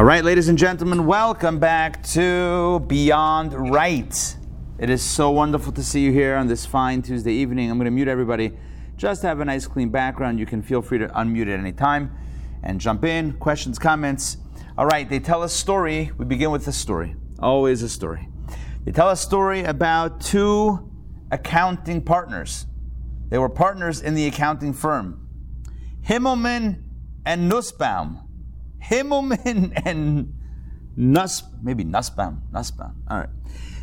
All right, ladies and gentlemen, welcome back to Beyond Right. It is so wonderful to see you here on this fine Tuesday evening. I'm going to mute everybody just to have a nice clean background. You can feel free to unmute at any time and jump in. Questions, comments. All right, they tell a story. We begin with a story. Always a story. They tell a story about two accounting partners. They were partners in the accounting firm. Himmelman and Nussbaum. Himmelman and Nuss, maybe Nussbaum, Nussbaum. All right.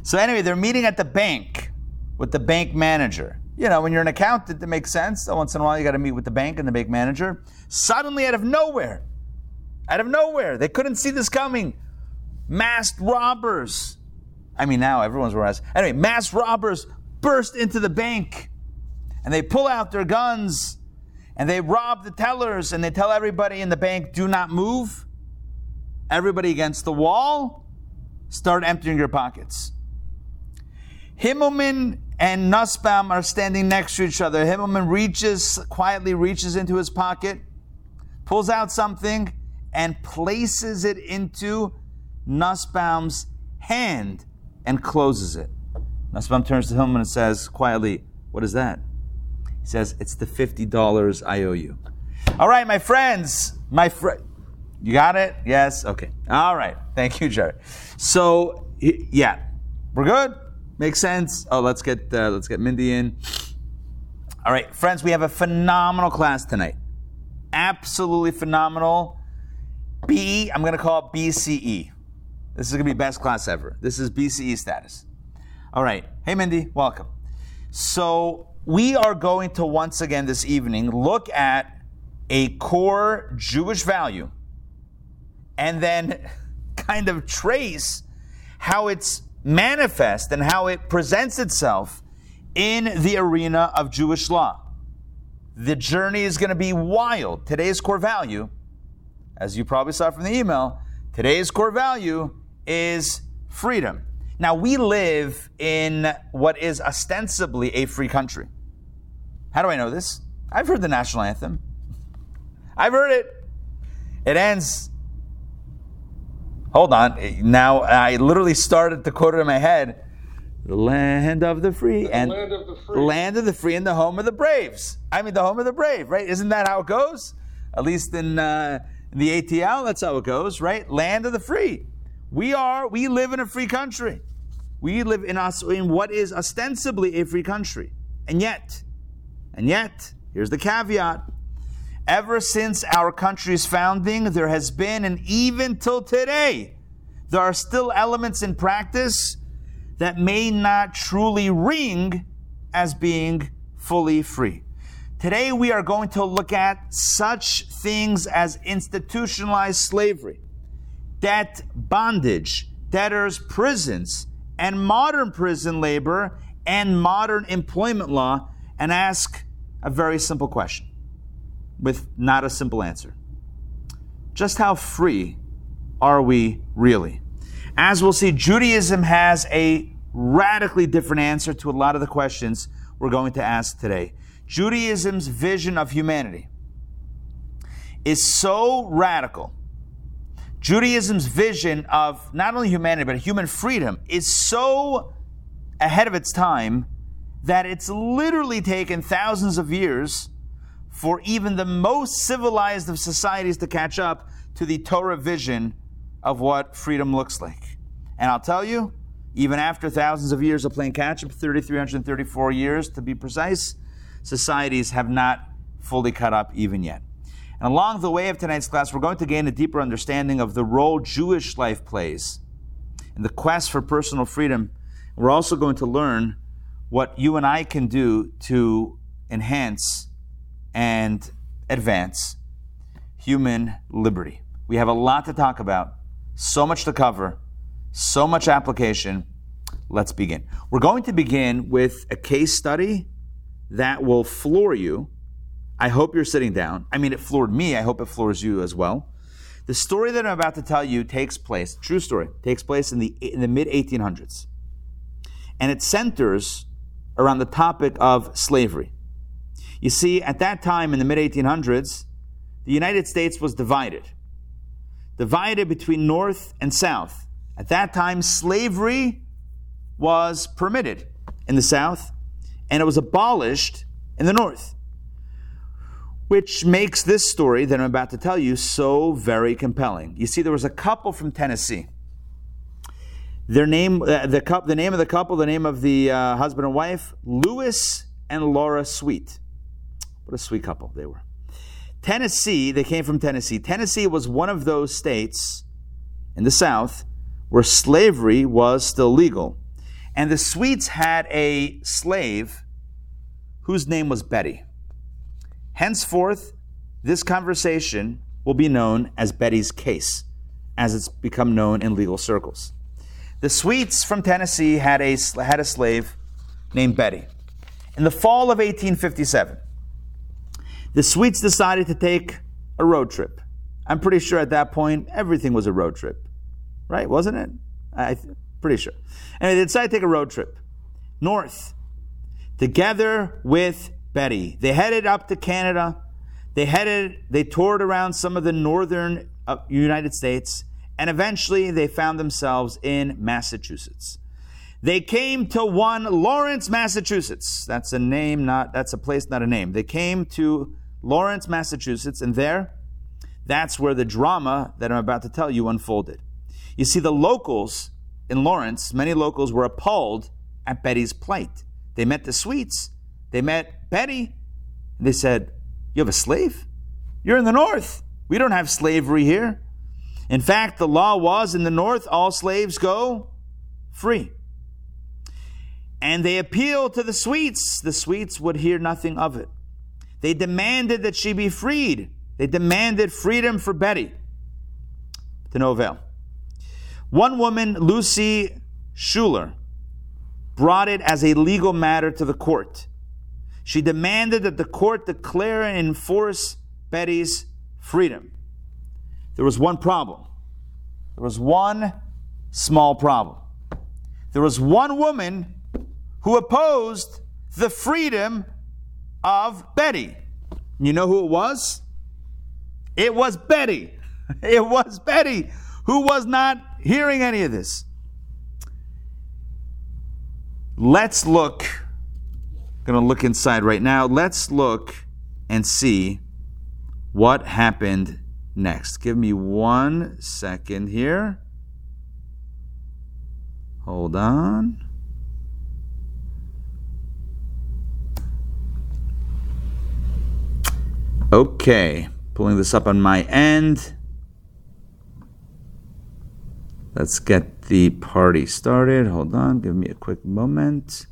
So anyway, they're meeting at the bank with the bank manager. You know, when you're an accountant, it makes sense. Once in a while, you got to meet with the bank and the bank manager. Suddenly, out of nowhere, out of nowhere, they couldn't see this coming. Masked robbers. I mean, now everyone's wearing. Anyway, masked robbers burst into the bank and they pull out their guns and they rob the tellers and they tell everybody in the bank, do not move. Everybody against the wall, start emptying your pockets. Himmelman and Nussbaum are standing next to each other. Himmelman reaches, quietly reaches into his pocket, pulls out something, and places it into Nussbaum's hand and closes it. Nussbaum turns to Himmelman and says quietly, What is that? He says, It's the $50 I owe you. All right, my friends, my friend. You got it? Yes? Okay. All right. Thank you, Jerry. So, yeah, we're good? Makes sense. Oh, let's get uh, let's get Mindy in. All right, friends, we have a phenomenal class tonight. Absolutely phenomenal. B, I'm going to call it BCE. This is going to be best class ever. This is BCE status. All right. Hey, Mindy, welcome. So, we are going to once again this evening look at a core Jewish value and then kind of trace how it's manifest and how it presents itself in the arena of Jewish law. The journey is going to be wild. Today's core value, as you probably saw from the email, today's core value is freedom. Now, we live in what is ostensibly a free country. How do I know this? I've heard the national anthem. I've heard it. It ends Hold on. Now I literally started to quote it in my head. The land of the free The and land of the free. land of the free and the home of the braves. I mean, the home of the brave, right? Isn't that how it goes? At least in, uh, in the ATL, that's how it goes, right? Land of the free. We are. We live in a free country. We live in us in what is ostensibly a free country, and yet, and yet, here's the caveat: Ever since our country's founding, there has been, and even till today, there are still elements in practice that may not truly ring as being fully free. Today, we are going to look at such things as institutionalized slavery, debt bondage, debtors' prisons, and modern prison labor and modern employment law, and ask a very simple question with not a simple answer. Just how free are we really? As we'll see, Judaism has a radically different answer to a lot of the questions we're going to ask today. Judaism's vision of humanity is so radical. Judaism's vision of not only humanity, but human freedom is so ahead of its time that it's literally taken thousands of years for even the most civilized of societies to catch up to the Torah vision of what freedom looks like. And I'll tell you, even after thousands of years of playing catch up, 3,334 years to be precise, societies have not fully caught up even yet. And along the way of tonight's class, we're going to gain a deeper understanding of the role Jewish life plays in the quest for personal freedom. We're also going to learn what you and I can do to enhance and advance human liberty. We have a lot to talk about, so much to cover, so much application. Let's begin. We're going to begin with a case study that will floor you. I hope you're sitting down. I mean, it floored me. I hope it floors you as well. The story that I'm about to tell you takes place, true story, takes place in the, in the mid 1800s. And it centers around the topic of slavery. You see, at that time in the mid 1800s, the United States was divided, divided between North and South. At that time, slavery was permitted in the South, and it was abolished in the North. Which makes this story that I'm about to tell you so very compelling. You see, there was a couple from Tennessee. Their name, uh, the, the name of the couple, the name of the uh, husband and wife, Lewis and Laura Sweet. What a sweet couple they were. Tennessee, they came from Tennessee. Tennessee was one of those states in the South where slavery was still legal. And the Sweets had a slave whose name was Betty. Henceforth, this conversation will be known as Betty's case, as it's become known in legal circles. The Sweets from Tennessee had a, had a slave named Betty. In the fall of 1857, the Sweets decided to take a road trip. I'm pretty sure at that point everything was a road trip, right? Wasn't it? I'm pretty sure. And they decided to take a road trip north, together with Betty. They headed up to Canada. They headed, they toured around some of the northern uh, United States, and eventually they found themselves in Massachusetts. They came to one Lawrence, Massachusetts. That's a name, not that's a place, not a name. They came to Lawrence, Massachusetts, and there, that's where the drama that I'm about to tell you unfolded. You see, the locals in Lawrence, many locals were appalled at Betty's plight. They met the Sweets they met Betty. And they said, You have a slave? You're in the North. We don't have slavery here. In fact, the law was in the North, all slaves go free. And they appealed to the Sweets. The Sweets would hear nothing of it. They demanded that she be freed. They demanded freedom for Betty. To no avail. One woman, Lucy Schuler, brought it as a legal matter to the court. She demanded that the court declare and enforce Betty's freedom. There was one problem. There was one small problem. There was one woman who opposed the freedom of Betty. You know who it was? It was Betty. It was Betty who was not hearing any of this. Let's look going to look inside right now. Let's look and see what happened next. Give me one second here. Hold on. Okay, pulling this up on my end. Let's get the party started. Hold on, give me a quick moment.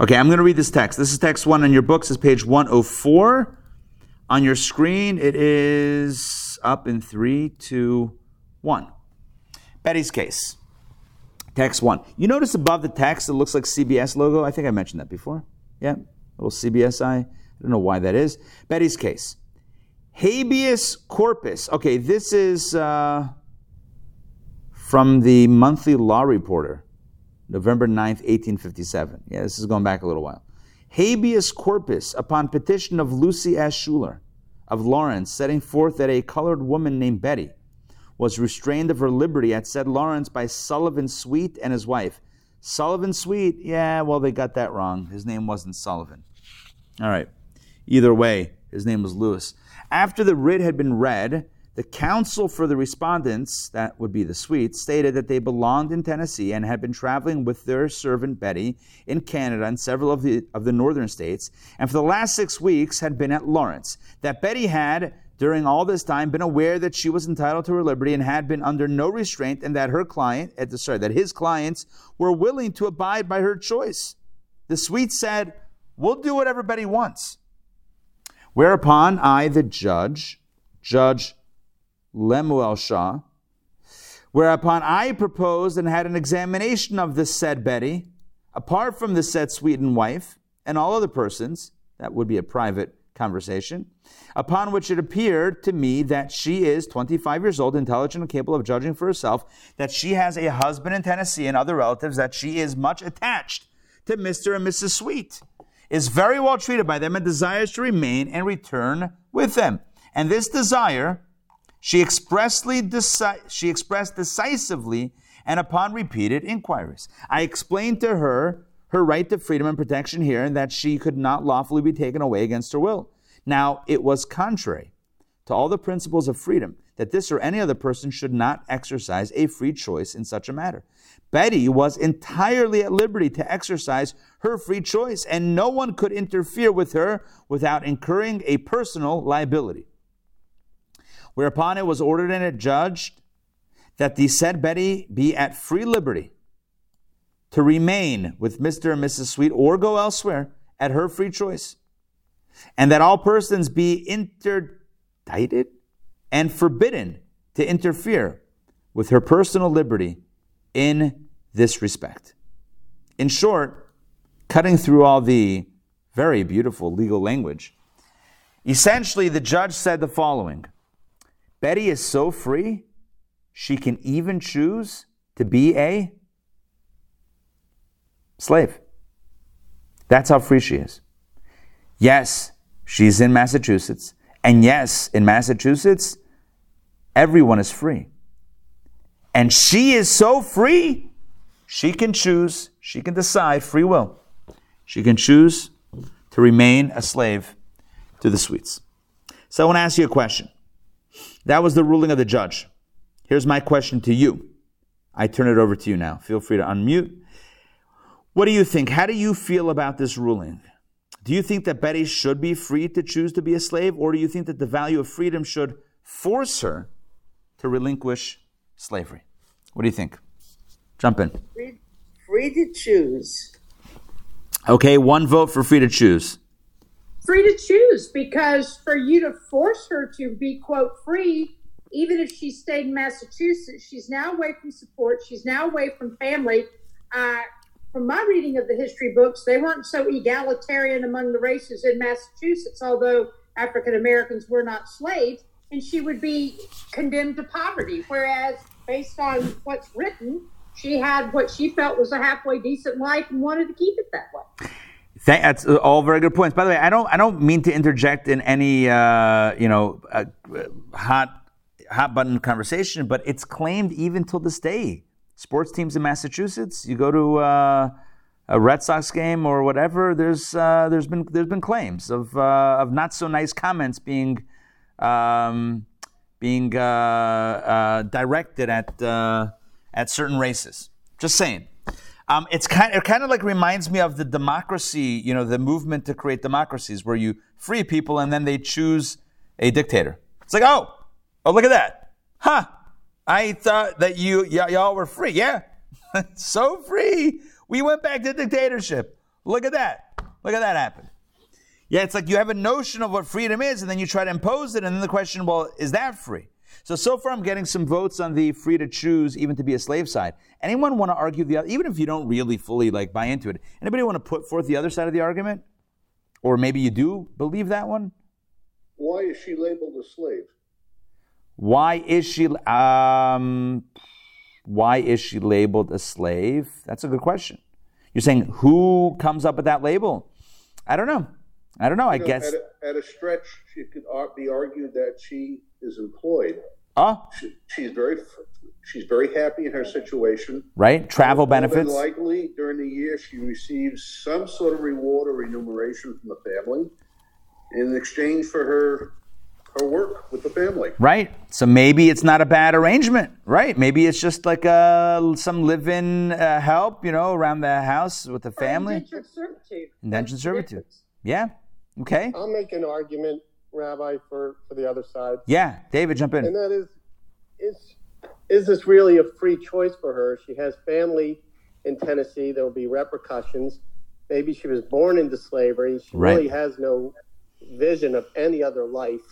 Okay, I'm going to read this text. This is text one on your books. Is page 104. On your screen, it is up in three, two, one. Betty's case. Text one. You notice above the text, it looks like CBS logo. I think I mentioned that before. Yeah, little CBSI. I don't know why that is. Betty's case. Habeas corpus. Okay, this is uh, from the monthly law reporter. November 9th, 1857. Yeah, this is going back a little while. Habeas corpus upon petition of Lucy S. Schuler of Lawrence, setting forth that a colored woman named Betty was restrained of her liberty at said Lawrence by Sullivan Sweet and his wife. Sullivan Sweet, yeah, well, they got that wrong. His name wasn't Sullivan. All right. Either way, his name was Lewis. After the writ had been read, the counsel for the respondents, that would be the Sweets, stated that they belonged in Tennessee and had been traveling with their servant Betty in Canada and several of the, of the northern states, and for the last six weeks had been at Lawrence. That Betty had, during all this time, been aware that she was entitled to her liberty and had been under no restraint, and that her client, eh, sorry, that his clients were willing to abide by her choice. The Sweets said, We'll do whatever Betty wants. Whereupon I, the judge, Judge Lemuel Shaw, whereupon I proposed and had an examination of this said Betty, apart from the said Sweet and wife and all other persons, that would be a private conversation, upon which it appeared to me that she is 25 years old, intelligent, and capable of judging for herself, that she has a husband in Tennessee and other relatives, that she is much attached to Mr. and Mrs. Sweet, is very well treated by them, and desires to remain and return with them. And this desire she expressly deci- she expressed decisively and upon repeated inquiries. I explained to her her right to freedom and protection here and that she could not lawfully be taken away against her will. Now, it was contrary to all the principles of freedom that this or any other person should not exercise a free choice in such a matter. Betty was entirely at liberty to exercise her free choice, and no one could interfere with her without incurring a personal liability. Whereupon it was ordered and adjudged that the said Betty be at free liberty to remain with Mr. and Mrs. Sweet or go elsewhere at her free choice, and that all persons be interdicted and forbidden to interfere with her personal liberty in this respect. In short, cutting through all the very beautiful legal language, essentially the judge said the following Betty is so free, she can even choose to be a slave. That's how free she is. Yes, she's in Massachusetts. And yes, in Massachusetts, everyone is free. And she is so free, she can choose, she can decide, free will. She can choose to remain a slave to the sweets. So I want to ask you a question. That was the ruling of the judge. Here's my question to you. I turn it over to you now. Feel free to unmute. What do you think? How do you feel about this ruling? Do you think that Betty should be free to choose to be a slave, or do you think that the value of freedom should force her to relinquish slavery? What do you think? Jump in. Free, free to choose. Okay, one vote for free to choose free to choose because for you to force her to be quote free even if she stayed in massachusetts she's now away from support. She's now away from family. Uh, from my reading of the history books they weren't so egalitarian among the races in massachusetts although african americans were not slaves and she would be condemned to poverty. Whereas based on what's written she had what she felt was a halfway decent life and wanted to keep it that way That's all very good points. By the way, I don't I don't mean to interject in any uh, you know uh, hot hot button conversation, but it's claimed even till this day. Sports teams in Massachusetts, you go to uh, a Red Sox game or whatever. There's uh, there's been there's been claims of uh, of not so nice comments being um, being uh, directed at at certain races. Just saying. Um, it's kind, it kind of like reminds me of the democracy, you know, the movement to create democracies where you free people and then they choose a dictator. It's like, oh, oh, look at that. Huh. I thought that you, y- y'all were free. Yeah. so free. We went back to dictatorship. Look at that. Look at that happen. Yeah, it's like you have a notion of what freedom is and then you try to impose it. And then the question, well, is that free? So, so far I'm getting some votes on the free to choose, even to be a slave side. Anyone want to argue the other, even if you don't really fully like buy into it, anybody want to put forth the other side of the argument? Or maybe you do believe that one? Why is she labeled a slave? Why is she, um, why is she labeled a slave? That's a good question. You're saying who comes up with that label? I don't know. I don't know. You I know, guess at a, at a, stretch, it could be argued that she is employed Oh. She, she's very she's very happy in her situation. Right, travel benefits. likely during the year she receives some sort of reward or remuneration from the family in exchange for her her work with the family. Right. So maybe it's not a bad arrangement. Right. Maybe it's just like uh, some live-in uh, help, you know, around the house with the family. Indentured servitude. Indentured servitude. Yeah. Okay. I'll make an argument Rabbi, for, for the other side. Yeah, David, jump in. And that is, is, is this really a free choice for her? She has family in Tennessee. There will be repercussions. Maybe she was born into slavery. She right. really has no vision of any other life.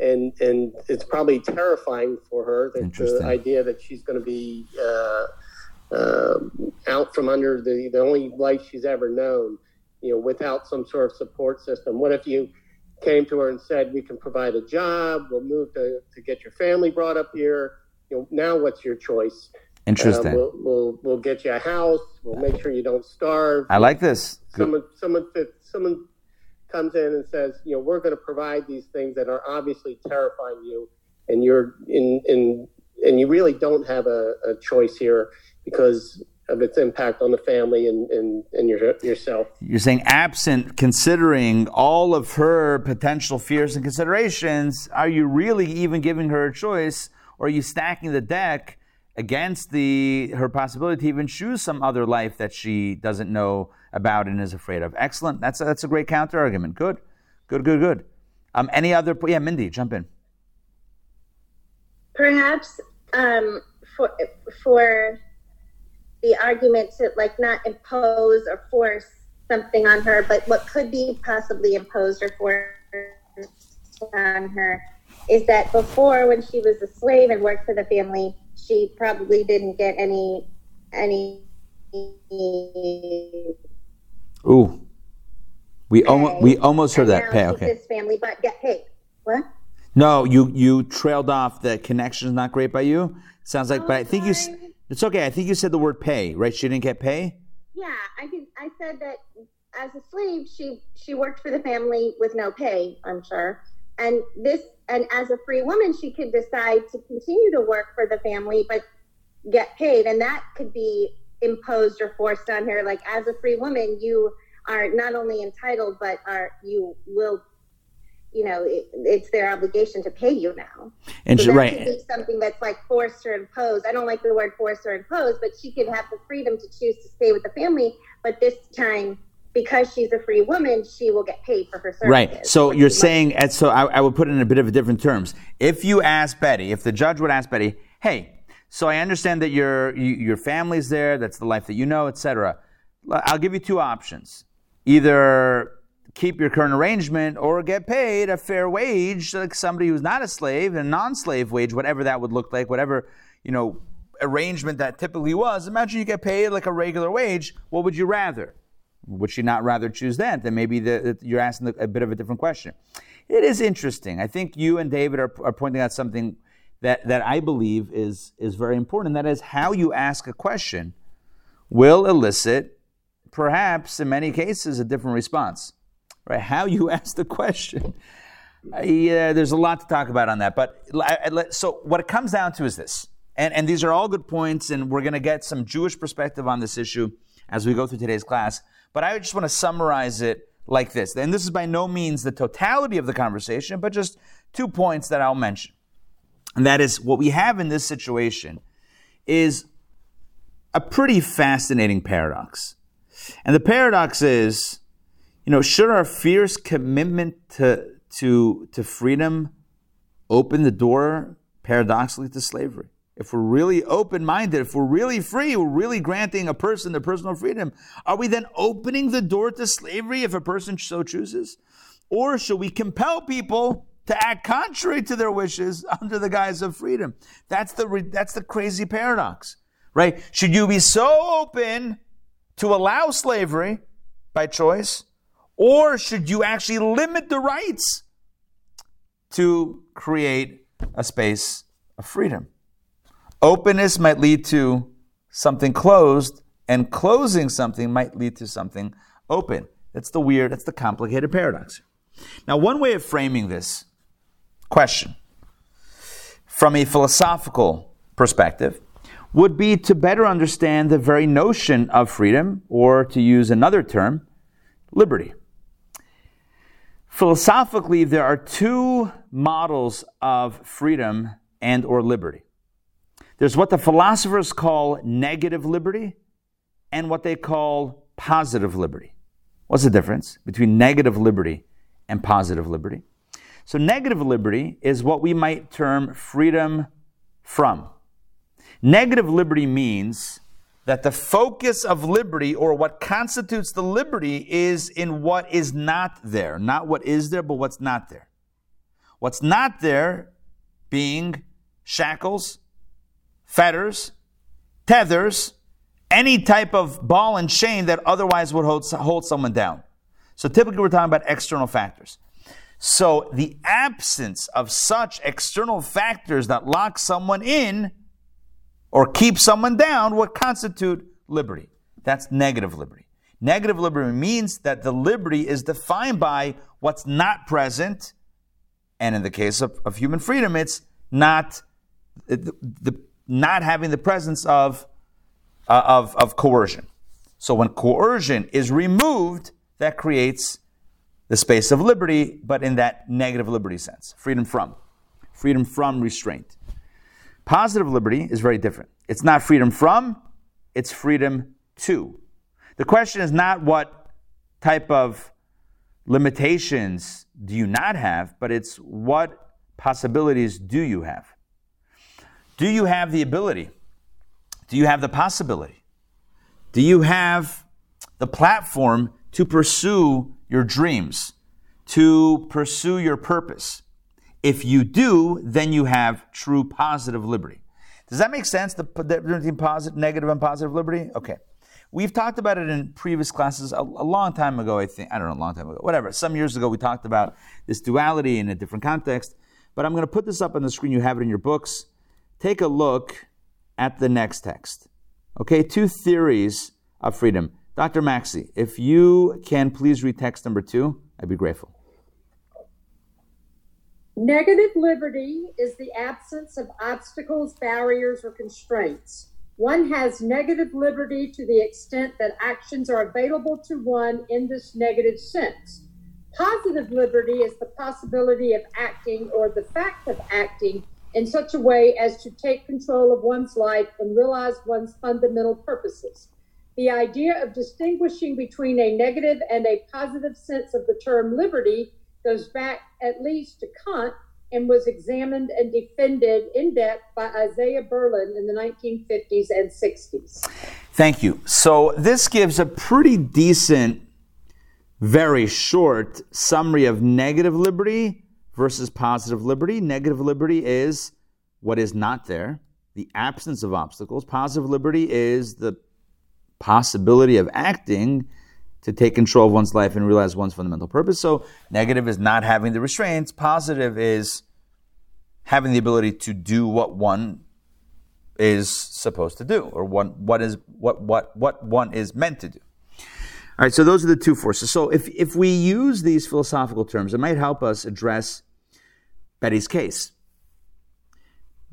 and and it's probably terrifying for her that the idea that she's going to be uh, uh, out from under the the only life she's ever known, you know, without some sort of support system. What if you came to her and said, "We can provide a job. We'll move to to get your family brought up here." You know, now what's your choice? Interesting. Uh, we'll, we'll we'll get you a house. We'll make sure you don't starve. I like this. Someone someone someone comes in and says, you know, we're going to provide these things that are obviously terrifying you, and you're in in and you really don't have a, a choice here because of its impact on the family and and, and your, yourself. You're saying absent considering all of her potential fears and considerations, are you really even giving her a choice or are you stacking the deck against the her possibility to even choose some other life that she doesn't know about and is afraid of? Excellent. That's a, that's a great counter argument. Good. Good, good, good. Um, any other yeah, Mindy, jump in. perhaps um, for for the argument to like not impose or force something on her, but what could be possibly imposed or forced on her is that before, when she was a slave and worked for the family, she probably didn't get any any. Ooh. We almost we almost heard that. Pay, okay. This family, but get paid. What? No, you you trailed off. The connection is not great by you. Sounds like, but I think you. It's okay. I think you said the word pay, right? She didn't get pay. Yeah, I. I said that as a slave, she she worked for the family with no pay. I'm sure, and this and as a free woman, she could decide to continue to work for the family, but get paid, and that could be imposed or forced on her. Like as a free woman, you are not only entitled, but are you will. You know, it, it's their obligation to pay you now. And So she, right. something that's like forced or imposed. I don't like the word forced or imposed, but she could have the freedom to choose to stay with the family. But this time, because she's a free woman, she will get paid for her services. Right. So you're saying, and so I, I would put it in a bit of a different terms. If you ask Betty, if the judge would ask Betty, hey, so I understand that your you, your family's there, that's the life that you know, etc. I'll give you two options: either keep your current arrangement or get paid a fair wage, like somebody who's not a slave, a non-slave wage, whatever that would look like, whatever you know arrangement that typically was. Imagine you get paid like a regular wage. What would you rather? Would she not rather choose that? Then maybe the, you're asking a bit of a different question. It is interesting. I think you and David are, are pointing out something that, that I believe is, is very important, and that is how you ask a question will elicit, perhaps in many cases, a different response. Right? How you ask the question. Yeah, there's a lot to talk about on that. But so what it comes down to is this, and, and these are all good points, and we're going to get some Jewish perspective on this issue as we go through today's class. But I just want to summarize it like this. And this is by no means the totality of the conversation, but just two points that I'll mention. And that is what we have in this situation is a pretty fascinating paradox. And the paradox is, you know, should our fierce commitment to to to freedom open the door paradoxically to slavery? If we're really open-minded, if we're really free, we're really granting a person their personal freedom, are we then opening the door to slavery if a person so chooses? Or should we compel people to act contrary to their wishes under the guise of freedom? That's the that's the crazy paradox, right? Should you be so open to allow slavery by choice, or should you actually limit the rights to create a space of freedom? Openness might lead to something closed, and closing something might lead to something open. That's the weird, that's the complicated paradox. Now, one way of framing this question from a philosophical perspective would be to better understand the very notion of freedom, or to use another term, liberty. Philosophically, there are two models of freedom and or liberty. There's what the philosophers call negative liberty and what they call positive liberty. What's the difference between negative liberty and positive liberty? So, negative liberty is what we might term freedom from. Negative liberty means that the focus of liberty or what constitutes the liberty is in what is not there. Not what is there, but what's not there. What's not there being shackles, fetters, tethers, any type of ball and chain that otherwise would hold, hold someone down. So typically we're talking about external factors. So the absence of such external factors that lock someone in or keep someone down would constitute liberty. That's negative liberty. Negative liberty means that the liberty is defined by what's not present. And in the case of, of human freedom, it's not the, the, not having the presence of, uh, of, of coercion. So when coercion is removed, that creates the space of liberty, but in that negative liberty sense. Freedom from. Freedom from restraint. Positive liberty is very different. It's not freedom from, it's freedom to. The question is not what type of limitations do you not have, but it's what possibilities do you have? Do you have the ability? Do you have the possibility? Do you have the platform to pursue your dreams, to pursue your purpose? If you do, then you have true positive liberty. Does that make sense? The difference between positive, negative, and positive liberty? Okay. We've talked about it in previous classes a, a, long time ago, I think. I don't know, a long time ago. Whatever. Some years ago, we talked about this duality in a different context. But I'm going to put this up on the screen. You have it in your books. Take a look at the next text. Okay, two theories of freedom. Dr. Maxey, if you can please read text number two, I'd be grateful. Negative liberty is the absence of obstacles, barriers, or constraints. One has negative liberty to the extent that actions are available to one in this negative sense. Positive liberty is the possibility of acting or the fact of acting in such a way as to take control of one's life and realize one's fundamental purposes. The idea of distinguishing between a negative and a positive sense of the term liberty goes back at least to Kant and was examined and defended in depth by Isaiah Berlin in the 1950s and 60s. Thank you. So, this gives a pretty decent, very short summary of negative liberty versus positive liberty. Negative liberty is what is not there, the absence of obstacles. Positive liberty is the possibility of acting to take control of one's life and realize one's fundamental purpose. So, negative is not having the restraints, positive is having the ability to do what one is supposed to do or what, what is what what what one is meant to do. All right, so those are the two forces. So if if we use these philosophical terms, it might help us address Betty's case.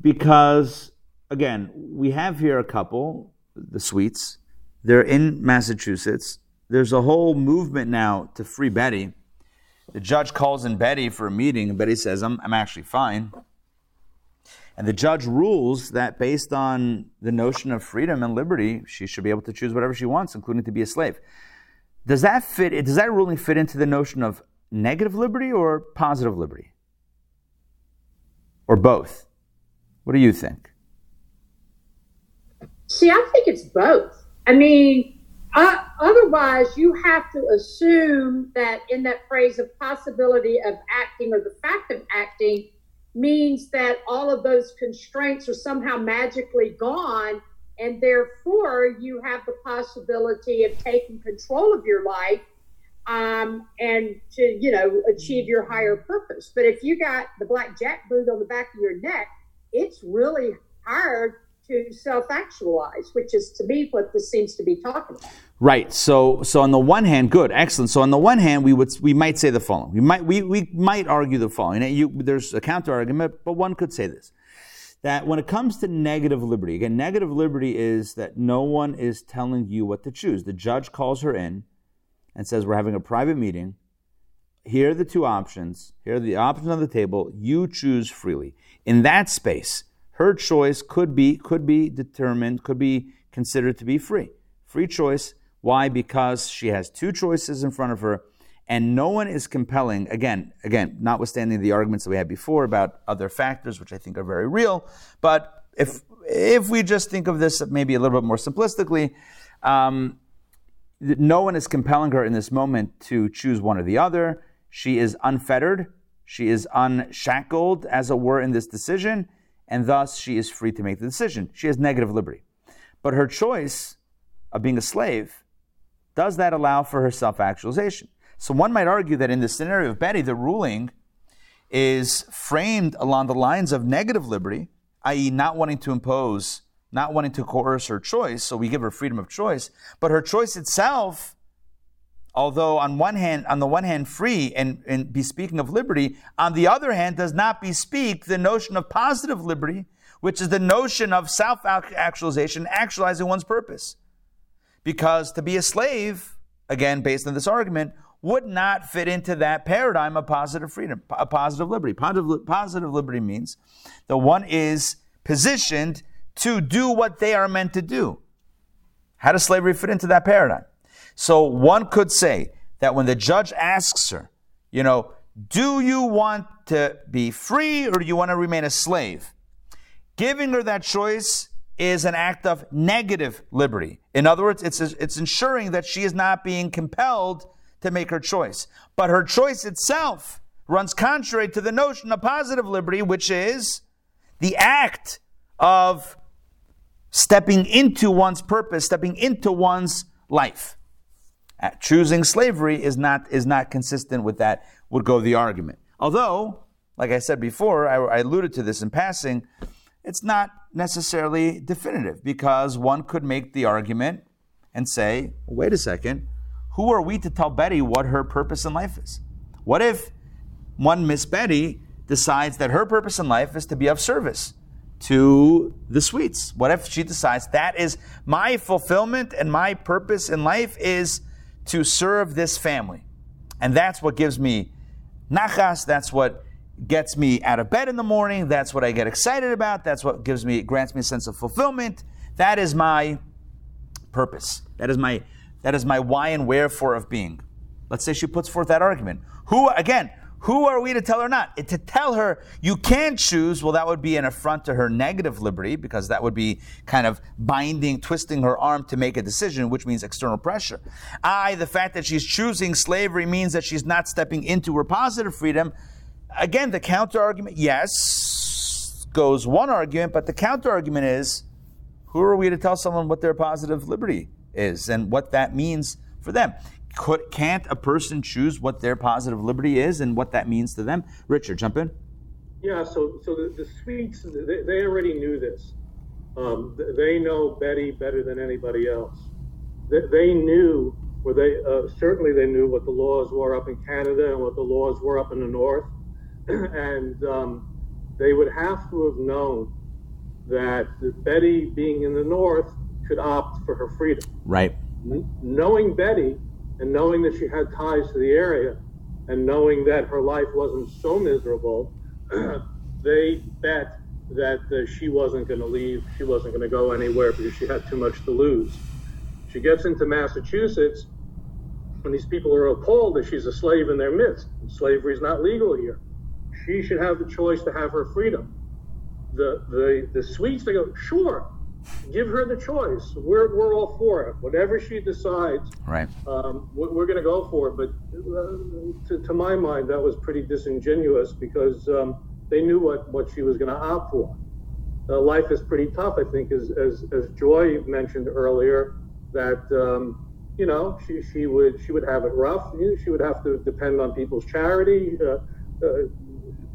Because again, we have here a couple, the Sweets. They're in Massachusetts there's a whole movement now to free Betty. The judge calls in Betty for a meeting, and Betty says, I'm, I'm actually fine. And the judge rules that based on the notion of freedom and liberty, she should be able to choose whatever she wants, including to be a slave. Does that fit? Does that ruling fit into the notion of negative liberty or positive liberty? Or both? What do you think? See, I think it's both. I mean, uh, otherwise, you have to assume that in that phrase of possibility of acting or the fact of acting means that all of those constraints are somehow magically gone. And therefore, you have the possibility of taking control of your life um, and to, you know, achieve your higher purpose. But if you got the black jackboot on the back of your neck, it's really hard to self-actualize, which is to me what this seems to be talking about. Right. So, so on the one hand, good, excellent. So on the one hand, we would we might say the following. We might we, we might argue the following. You, there's a counter argument, but one could say this: that when it comes to negative liberty, again, negative liberty is that no one is telling you what to choose. The judge calls her in and says, "We're having a private meeting. Here are the two options. Here are the options on the table. You choose freely." In that space her choice could be could be determined, could be considered to be free. Free choice. Why? Because she has two choices in front of her, and no one is compelling. Again, again, notwithstanding the arguments that we had before about other factors, which I think are very real. But if if we just think of this maybe a little bit more simplistically, um, no one is compelling her in this moment to choose one or the other. She is unfettered. She is unshackled, as it were, in this decision, and thus she is free to make the decision. She has negative liberty. But her choice of being a slave, does that allow for her self actualization? So one might argue that in the scenario of Betty, the ruling is framed along the lines of negative liberty, i.e., not wanting to impose, not wanting to coerce her choice, so we give her freedom of choice, but her choice itself although on one hand, on the one hand, free and, and be speaking of liberty, on the other hand, does not bespeak the notion of positive liberty, which is the notion of self actualization, actualizing one's purpose. Because to be a slave, again, based on this argument, would not fit into that paradigm of positive freedom, a positive liberty. Positive, positive liberty means that one is positioned to do what they are meant to do. How does slavery fit into that paradigm? So one could say that when the judge asks her, you know, do you want to be free or do you want to remain a slave? Giving her that choice is an act of negative liberty. In other words, it's, it's ensuring that she is not being compelled to make her choice. But her choice itself runs contrary to the notion of positive liberty, which is the act of stepping into one's purpose, stepping into one's life choosing slavery is not is not consistent with that. Would go the argument. Although, like I said before, I, I alluded to this in passing. It's not necessarily definitive because one could make the argument and say, wait a second, who are we to tell Betty what her purpose in life is? What if one Miss Betty decides that her purpose in life is to be of service to the sweets? What if she decides that is my fulfillment and my purpose in life is to serve this family. And that's what gives me nachas. That's what gets me out of bed in the morning. That's what I get excited about. That's what gives me, grants me a sense of fulfillment. That is my purpose. That is my, that is my why and wherefore of being. Let's say she puts forth that argument. Who, again, who are we to tell her not? To tell her you can't choose, well, that would be an affront to her negative liberty because that would be kind of binding, twisting her arm to make a decision, which means external pressure. I, the fact that she's choosing slavery means that she's not stepping into her positive freedom. Again, the counter argument, yes, goes one argument, but the counter argument is who are we to tell someone what their positive liberty is and what that means for them? Could, can't a person choose what their positive liberty is and what that means to them? Richard, jump in. Yeah, so so the, the Sweets they, they already knew this. Um, they know Betty better than anybody else. They, they knew, or they uh, certainly they knew what the laws were up in Canada and what the laws were up in the north, and um, they would have to have known that Betty, being in the north, could opt for her freedom. Right. Knowing Betty, and knowing that she had ties to the area and knowing that her life wasn't so miserable, they bet that uh, she wasn't going to leave, she wasn't going to go anywhere because she had too much to lose. She gets into Massachusetts, and these people are appalled that she's a slave in their midst. Slavery is not legal here. She should have the choice to have her freedom. The the the Sweets they go, sure, give her the choice. We're, we're all for it. Whatever she decides, right? Um, we're, we're going to go for it. But uh, to, to, my mind, that was pretty disingenuous because um, they knew what, what she was going to opt for. Uh, life is pretty tough, I think, as, as, as Joy mentioned earlier, that um, you know she, she would she would have it rough. You know, she would have to depend on people's charity uh, uh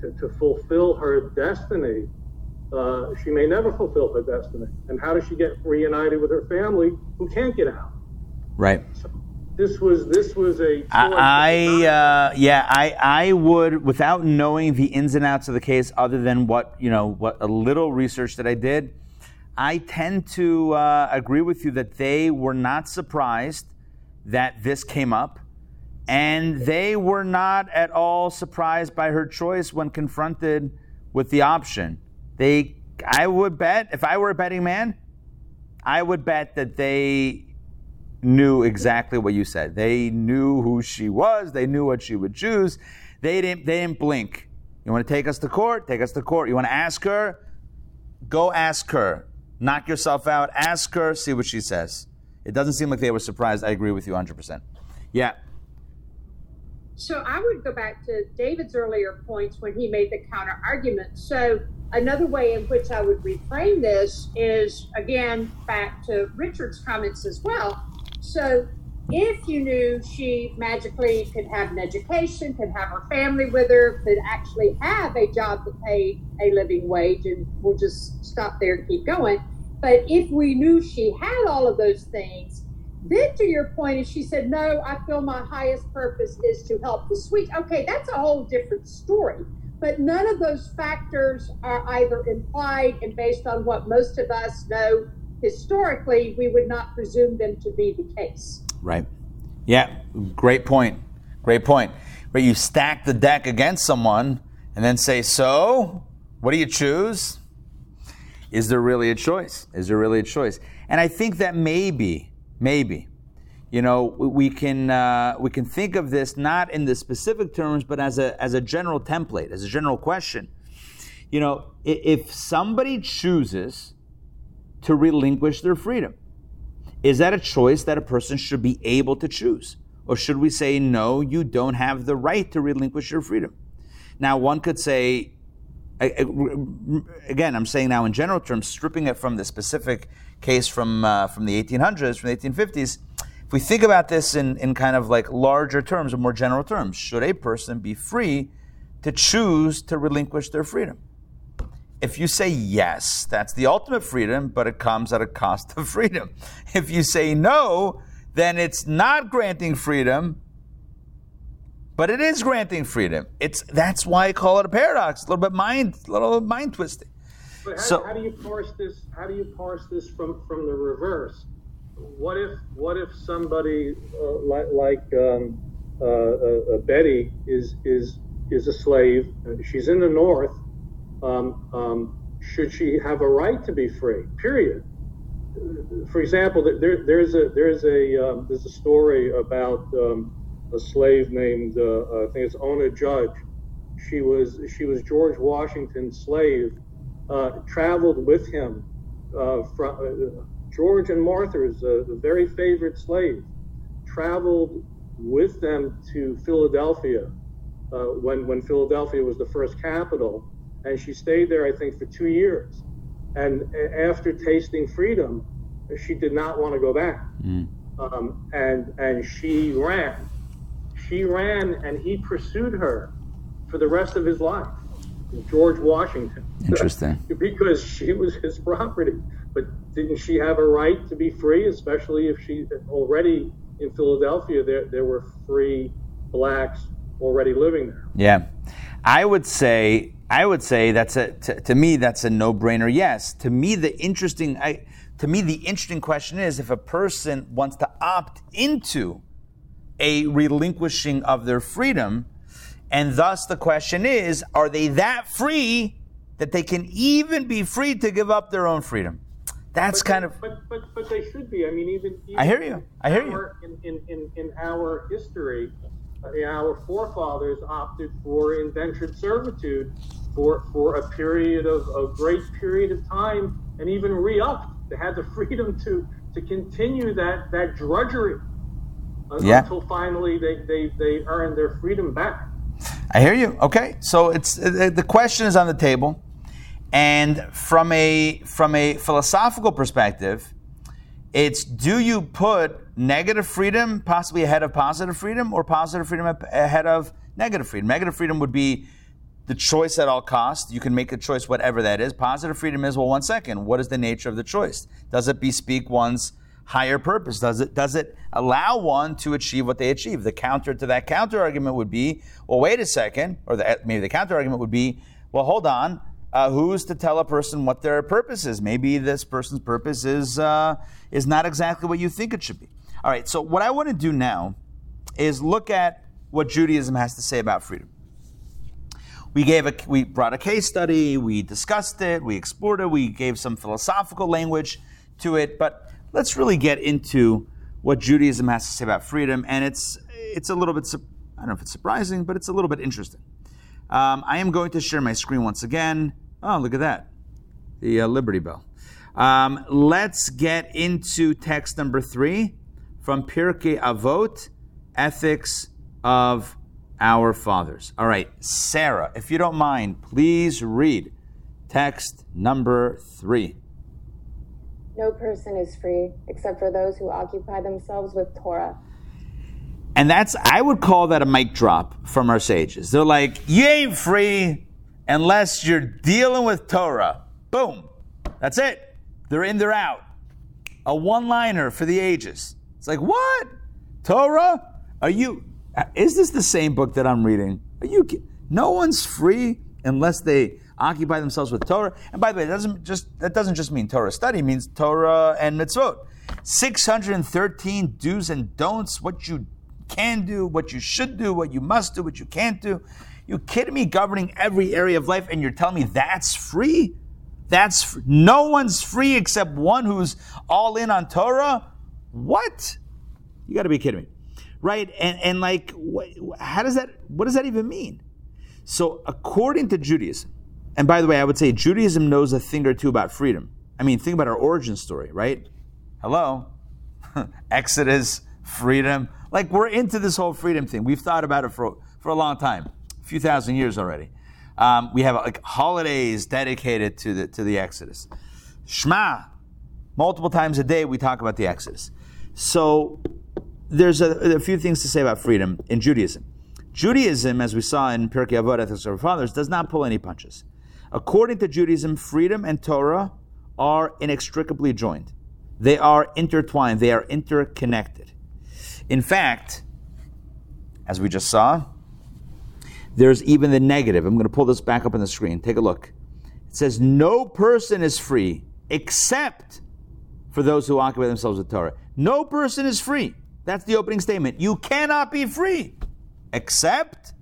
to, to fulfill her destiny uh, she may never fulfill her destiny. And how does she get reunited with her family who can't get out? Right. So this was this was a. I, uh, yeah I I would without knowing the ins and outs of the case other than what you know what a little research that I did. I tend to uh, agree with you that they were not surprised that this came up, and they were not at all surprised by her choice when confronted with the option. They, I would bet, if I were a betting man, I would bet that they knew exactly what you said. They knew who she was. They knew what she would choose. They didn't. They didn't blink. You want to take us to court? Take us to court. You want to ask her? Go ask her. Knock yourself out. Ask her. See what she says. It doesn't seem like they were surprised. I agree with you 100%. Yeah. So I would go back to David's earlier points when he made the counter argument. So another way in which I would reframe this is again back to Richard's comments as well. So if you knew she magically could have an education, could have her family with her, could actually have a job that paid a living wage, and we'll just stop there and keep going. But if we knew she had all of those things, then to your point, and she said, No, I feel my highest purpose is to help the sweet. Okay, that's a whole different story. But none of those factors are either implied and based on what most of us know historically, we would not presume them to be the case. Right. Yeah, great point. Great point. But you stack the deck against someone and then say, So, what do you choose? Is there really a choice? Is there really a choice? And I think that maybe, maybe, you know, we can uh, we can think of this not in the specific terms, but as a as a general template, as a general question. You know, if somebody chooses to relinquish their freedom, is that a choice that a person should be able to choose? Or should we say, no, you don't have the right to relinquish your freedom? Now, one could say, again, I'm saying now in general terms, stripping it from the specific case from, uh, from the 1800s, from the 1850s, if we think about this in, in kind of like larger terms or more general terms, should a person be free to choose to relinquish their freedom? If you say yes, that's the ultimate freedom, but it comes at a cost of freedom. If you say no, then it's not granting freedom, but it is granting freedom. It's that's why I call it a paradox, a little bit mind, a little mind twisting. But how, so, how do you parse this? How do you parse this from from the reverse? What if what if somebody uh, like like um, uh, uh, uh Betty is is is a slave? She's in the north. Um, um, should she have a right to be free? Period. For example, there, there's a there's a um, there's a story about um, a slave named uh, I think it's Ona Judge. She was she was George Washington's slave. Traveled with him from George and Martha's a very favorite slave. Traveled with them to Philadelphia uh, when when Philadelphia was the first capital, and she stayed there I think for two years. And after tasting freedom, she did not want to go back. Mm. Um, and and she ran she ran and he pursued her for the rest of his life. George Washington. Interesting. because she was his property. Didn't she have a right to be free, especially if she already in Philadelphia there there were free blacks already living there? Yeah. I would say I would say that's a to, to me that's a no-brainer. Yes. To me the interesting I to me the interesting question is if a person wants to opt into a relinquishing of their freedom. And thus the question is are they that free that they can even be free to give up their own freedom? That's but kind they, of. But, but, but they should be. I mean, even. even I hear you. I hear our, you. In, in, in, in our history, uh, our forefathers opted for indentured servitude for, for a period of a great period of time and even re upped. They had the freedom to, to continue that, that drudgery yeah. until finally they, they, they earn their freedom back. I hear you. Okay, so it's the question is on the table, and from a from a philosophical perspective, it's do you put negative freedom possibly ahead of positive freedom, or positive freedom ahead of negative freedom? Negative freedom would be the choice at all costs. You can make a choice, whatever that is. Positive freedom is well. One second, what is the nature of the choice? Does it bespeak one's higher purpose? Does it does it allow one to achieve what they achieve? The counter to that counter argument would be, well, wait a second, or the, maybe the counter argument would be, well, hold on. Uh, who's to tell a person what their purpose is? Maybe this person's purpose is uh, is not exactly what you think it should be. All right. So what I want to do now is look at what Judaism has to say about freedom. We gave a we brought a case study, we discussed it, we explored it, we gave some philosophical language to it, but let's really get into what Judaism has to say about freedom, and it's it's a little bit I don't know if it's surprising, but it's a little bit interesting. Um, I am going to share my screen once again. Oh, look at that, the uh, Liberty Bell. Um, let's get into text number three from Pirkei Avot, Ethics of our fathers. All right, Sarah, if you don't mind, please read text number three. No person is free except for those who occupy themselves with Torah. And that's, I would call that a mic drop from our sages. They're like, you ain't free unless you're dealing with Torah. Boom. That's it. They're in, they're out. A one liner for the ages. It's like, what? Torah? Are you, is this the same book that I'm reading? Are you, no one's free unless they occupy themselves with Torah. And by the way, that doesn't just, that doesn't just mean Torah study, it means Torah and mitzvot. 613 do's and don'ts, what you can do, what you should do, what you must do, what you can't do. You kidding me? Governing every area of life, and you're telling me that's free? That's fr- no one's free except one who's all in on Torah. What? You got to be kidding me, right? And and like, what, how does that? What does that even mean? So, according to Judaism, and by the way, I would say Judaism knows a thing or two about freedom. I mean, think about our origin story, right? Hello, Exodus, freedom. Like we're into this whole freedom thing. We've thought about it for for a long time, a few thousand years already. Um, we have like holidays dedicated to the to the Exodus. Shema, multiple times a day we talk about the Exodus. So there's a, a few things to say about freedom in Judaism. Judaism, as we saw in Pirkei Avot, Ethics of Our Fathers, does not pull any punches. According to Judaism, freedom and Torah are inextricably joined. They are intertwined. They are interconnected. In fact, as we just saw, there's even the negative. I'm going to pull this back up on the screen. Take a look. It says, No person is free except for those who occupy themselves with Torah. No person is free. That's the opening statement. You cannot be free except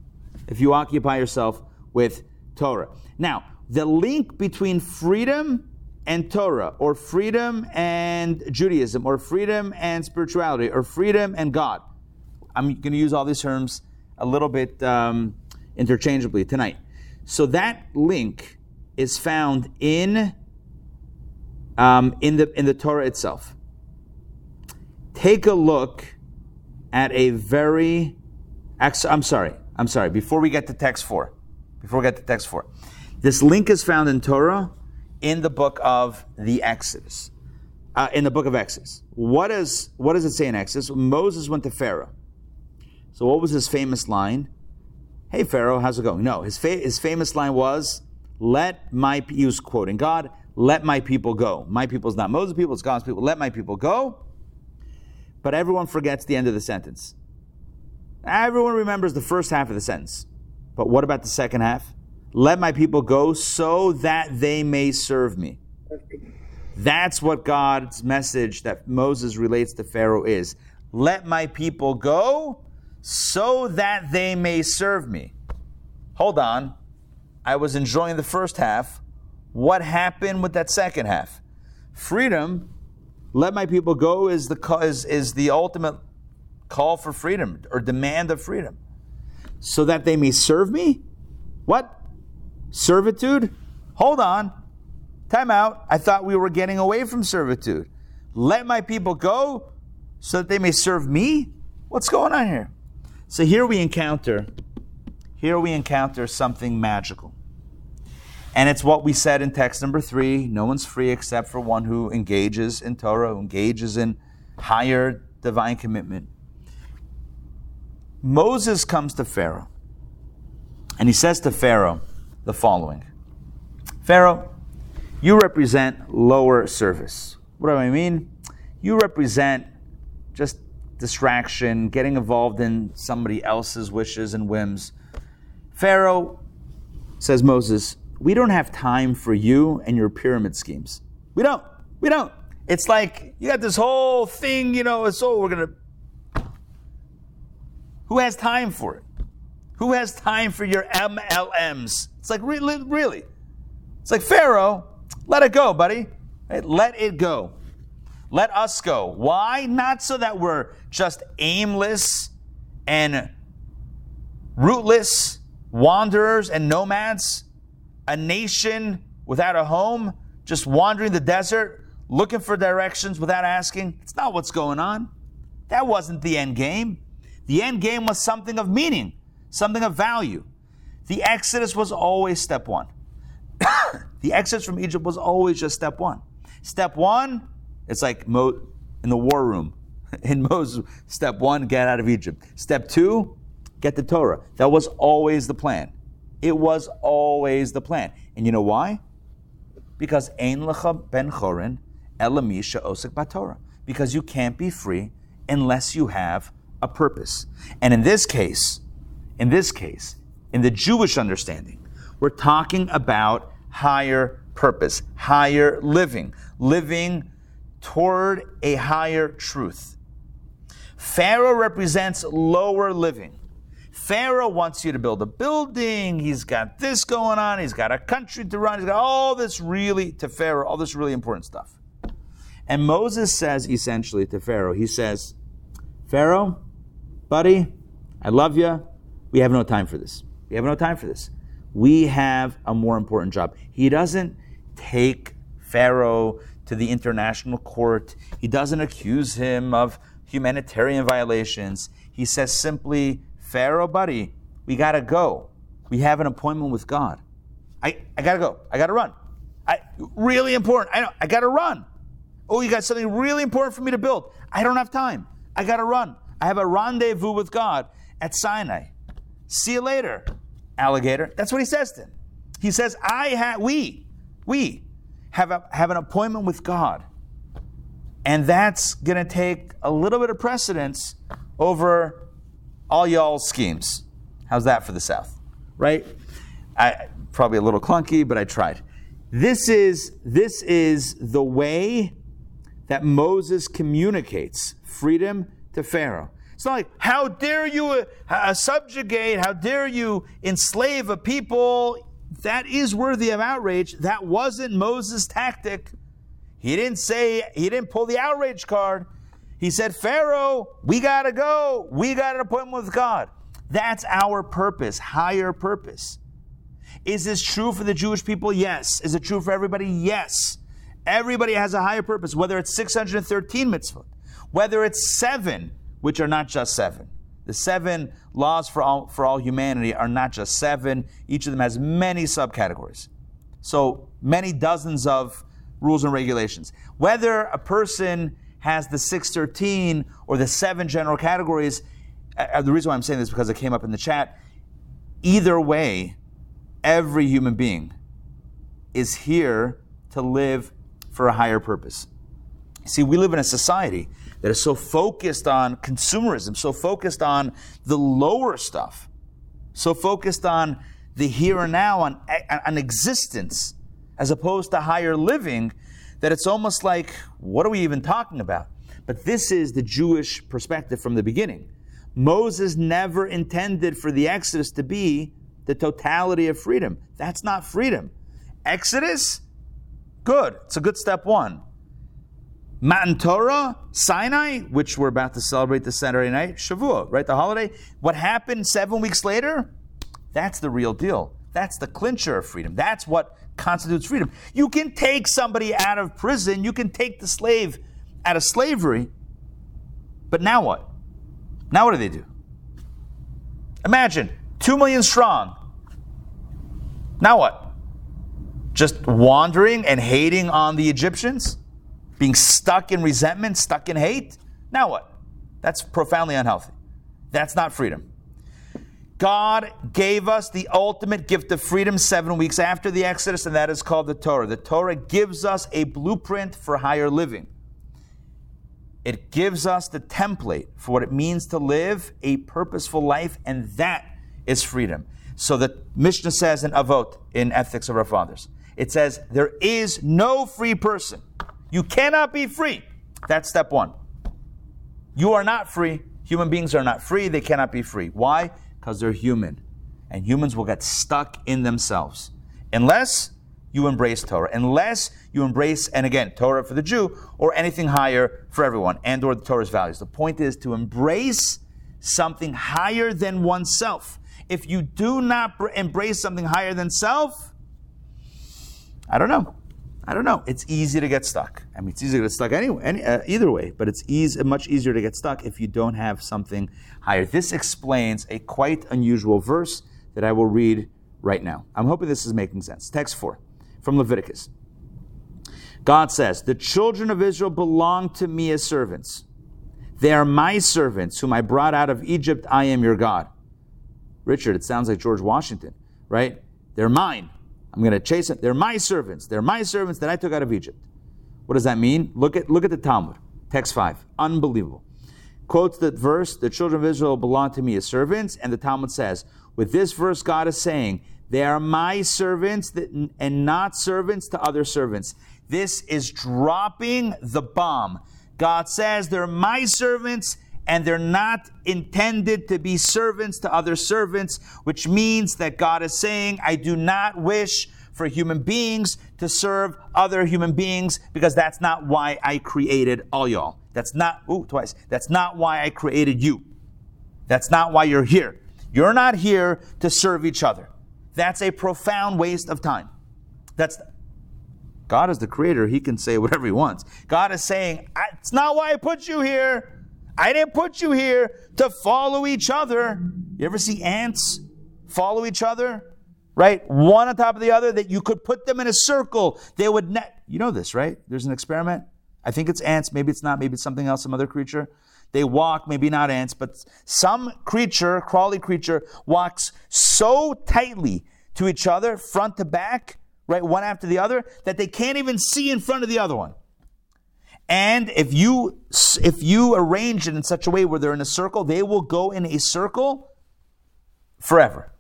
if you occupy yourself with Torah. Now, the link between freedom and Torah, or freedom and Judaism, or freedom and spirituality, or freedom and God. I'm going to use all these terms a little bit um, interchangeably tonight. So that link is found in um, in the in the Torah itself. Take a look at a very. I'm sorry. I'm sorry. Before we get to text four, before we get to text four, this link is found in Torah in the book of the Exodus. Uh, in the book of Exodus. What, is, what does it say in Exodus? Moses went to Pharaoh. So, what was his famous line? Hey, Pharaoh, how's it going? No, his, fa- his famous line was, Let my, he was quoting God, let my people go. My people is not Moses' people, it's God's people. Let my people go. But everyone forgets the end of the sentence. Everyone remembers the first half of the sentence. But what about the second half? Let my people go so that they may serve me. That's what God's message that Moses relates to Pharaoh is. Let my people go so that they may serve me. Hold on. I was enjoying the first half. What happened with that second half? Freedom, let my people go is the, is, is the ultimate call for freedom or demand of freedom. So that they may serve me? What? Servitude? Hold on. Time out. I thought we were getting away from servitude. Let my people go so that they may serve me? What's going on here? So here we encounter here we encounter something magical. And it's what we said in text number 3, no one's free except for one who engages in Torah, who engages in higher divine commitment. Moses comes to Pharaoh and he says to Pharaoh the following Pharaoh, you represent lower service. What do I mean? You represent just distraction, getting involved in somebody else's wishes and whims. Pharaoh, says Moses, we don't have time for you and your pyramid schemes. We don't. We don't. It's like you got this whole thing, you know, it's all we're going to. Who has time for it? Who has time for your MLMs? It's like, really? really? It's like, Pharaoh, let it go, buddy. Let it go. Let us go. Why? Not so that we're just aimless and rootless wanderers and nomads, a nation without a home, just wandering the desert, looking for directions without asking. It's not what's going on. That wasn't the end game. The end game was something of meaning, something of value. The Exodus was always step one. the Exodus from Egypt was always just step one. Step one, it's like Mo- in the war room. In Moses, step one, get out of Egypt. Step two, get the Torah. That was always the plan. It was always the plan. And you know why? Because Ein Lecha Ben Chorin Elamisha Osik Batorah. Because you can't be free unless you have a purpose. And in this case, in this case, in the Jewish understanding, we're talking about higher purpose, higher living, living toward a higher truth. Pharaoh represents lower living. Pharaoh wants you to build a building. He's got this going on. He's got a country to run. He's got all this really, to Pharaoh, all this really important stuff. And Moses says essentially to Pharaoh, he says, Pharaoh, buddy, I love you. We have no time for this. We have no time for this. We have a more important job. He doesn't take Pharaoh to the international court. He doesn't accuse him of humanitarian violations. He says simply, Pharaoh, buddy, we got to go. We have an appointment with God. I, I got to go. I got to run. I, really important. I, know, I got to run. Oh, you got something really important for me to build. I don't have time. I got to run. I have a rendezvous with God at Sinai. See you later, alligator. That's what he says to him. He says, I have, we, we have, a, have an appointment with God. And that's going to take a little bit of precedence over all y'all's schemes. How's that for the South? Right? I, probably a little clunky, but I tried. This is, this is the way that Moses communicates freedom to Pharaoh. It's not like, how dare you uh, subjugate, how dare you enslave a people? That is worthy of outrage. That wasn't Moses' tactic. He didn't say, he didn't pull the outrage card. He said, Pharaoh, we got to go. We got an appointment with God. That's our purpose, higher purpose. Is this true for the Jewish people? Yes. Is it true for everybody? Yes. Everybody has a higher purpose, whether it's 613 mitzvot, whether it's seven, which are not just seven. The seven laws for all, for all humanity are not just seven, each of them has many subcategories. So many dozens of rules and regulations. Whether a person has the 613 or the seven general categories, uh, the reason why I'm saying this is because it came up in the chat. Either way, every human being is here to live for a higher purpose. See, we live in a society that is so focused on consumerism, so focused on the lower stuff, so focused on the here and now, on, on existence, as opposed to higher living, that it's almost like, what are we even talking about? But this is the Jewish perspective from the beginning. Moses never intended for the Exodus to be the totality of freedom. That's not freedom. Exodus Good. It's a good step one. Matan Torah, Sinai, which we're about to celebrate this Saturday night, Shavuot, right? The holiday. What happened seven weeks later? That's the real deal. That's the clincher of freedom. That's what constitutes freedom. You can take somebody out of prison, you can take the slave out of slavery, but now what? Now what do they do? Imagine, two million strong. Now what? just wandering and hating on the Egyptians, being stuck in resentment, stuck in hate. Now what? That's profoundly unhealthy. That's not freedom. God gave us the ultimate gift of freedom seven weeks after the Exodus, and that is called the Torah. The Torah gives us a blueprint for higher living. It gives us the template for what it means to live a purposeful life, and that is freedom. So the Mishnah says in Avot, in Ethics of Our Fathers, it says, There is no free person. You cannot be free. That's step one. You are not free. Human beings are not free. They cannot be free. Why? Because they're human. And humans will get stuck in themselves. Unless you embrace Torah. Unless you embrace, and again, Torah for the Jew, or anything higher for everyone, and or the Torah's values. The point is to embrace something higher than oneself. If you do not embrace something higher than self, I don't know. I don't know. It's easy to get stuck. I mean, it's easy to get stuck anyway, any, uh, either way, but it's easy, much easier to get stuck if you don't have something higher. This explains a quite unusual verse that I will read right now. I'm hoping this is making sense. Text 4 from Leviticus. God says, The children of Israel belong to me as servants. They are my servants, whom I brought out of Egypt. I am your God. Richard, it sounds like George Washington, right? They're mine. I'm going to chase them. They're my servants. They're my servants that I took out of Egypt. What does that mean? Look at look at the Talmud, text five. Unbelievable. Quotes the verse, "The children of Israel belong to me as servants," and the Talmud says, with this verse, God is saying, "They are my servants that, and not servants to other servants." This is dropping the bomb. God says they're my servants and they're not intended to be servants to other servants, which means that God is saying, I do not wish for human beings to serve other human beings because that's not why I created all y'all. That's not, ooh, twice. That's not why I created you. That's not why you're here. You're not here to serve each other. That's a profound waste of time. That's God is the creator. He can say whatever he wants. God is saying, it's not why I put you here. I didn't put you here to follow each other. You ever see ants follow each other? Right? One on top of the other, that you could put them in a circle. They would, ne- you know this, right? There's an experiment. I think it's ants. Maybe it's not. Maybe it's something else, some other creature. They walk, maybe not ants, but some creature, crawly creature, walks so tightly to each other, front to back, right, one after the other, that they can't even see in front of the other one. And if you if you arrange it in such a way where they're in a circle, they will go in a circle forever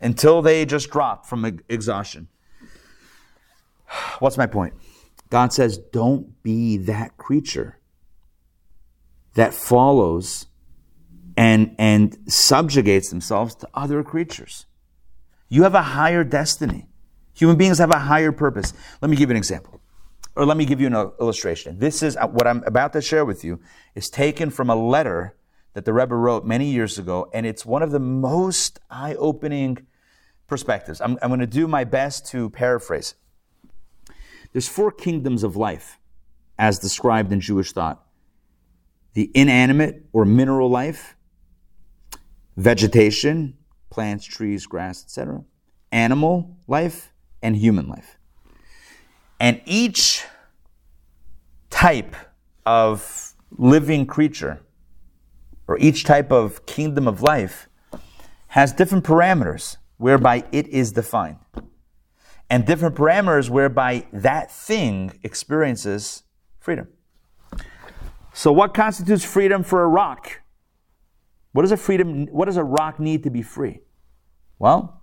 until they just drop from exhaustion. What's my point? God says, don't be that creature that follows and, and subjugates themselves to other creatures. You have a higher destiny. Human beings have a higher purpose. Let me give you an example or let me give you an illustration. This is uh, what I'm about to share with you is taken from a letter that the Rebbe wrote many years ago, and it's one of the most eye-opening perspectives. I'm, I'm going to do my best to paraphrase. There's four kingdoms of life, as described in Jewish thought: the inanimate or mineral life, vegetation, plants, trees, grass, etc., animal life, and human life. And each type of living creature or each type of kingdom of life has different parameters whereby it is defined and different parameters whereby that thing experiences freedom. So what constitutes freedom for a rock? What does a freedom what does a rock need to be free? Well,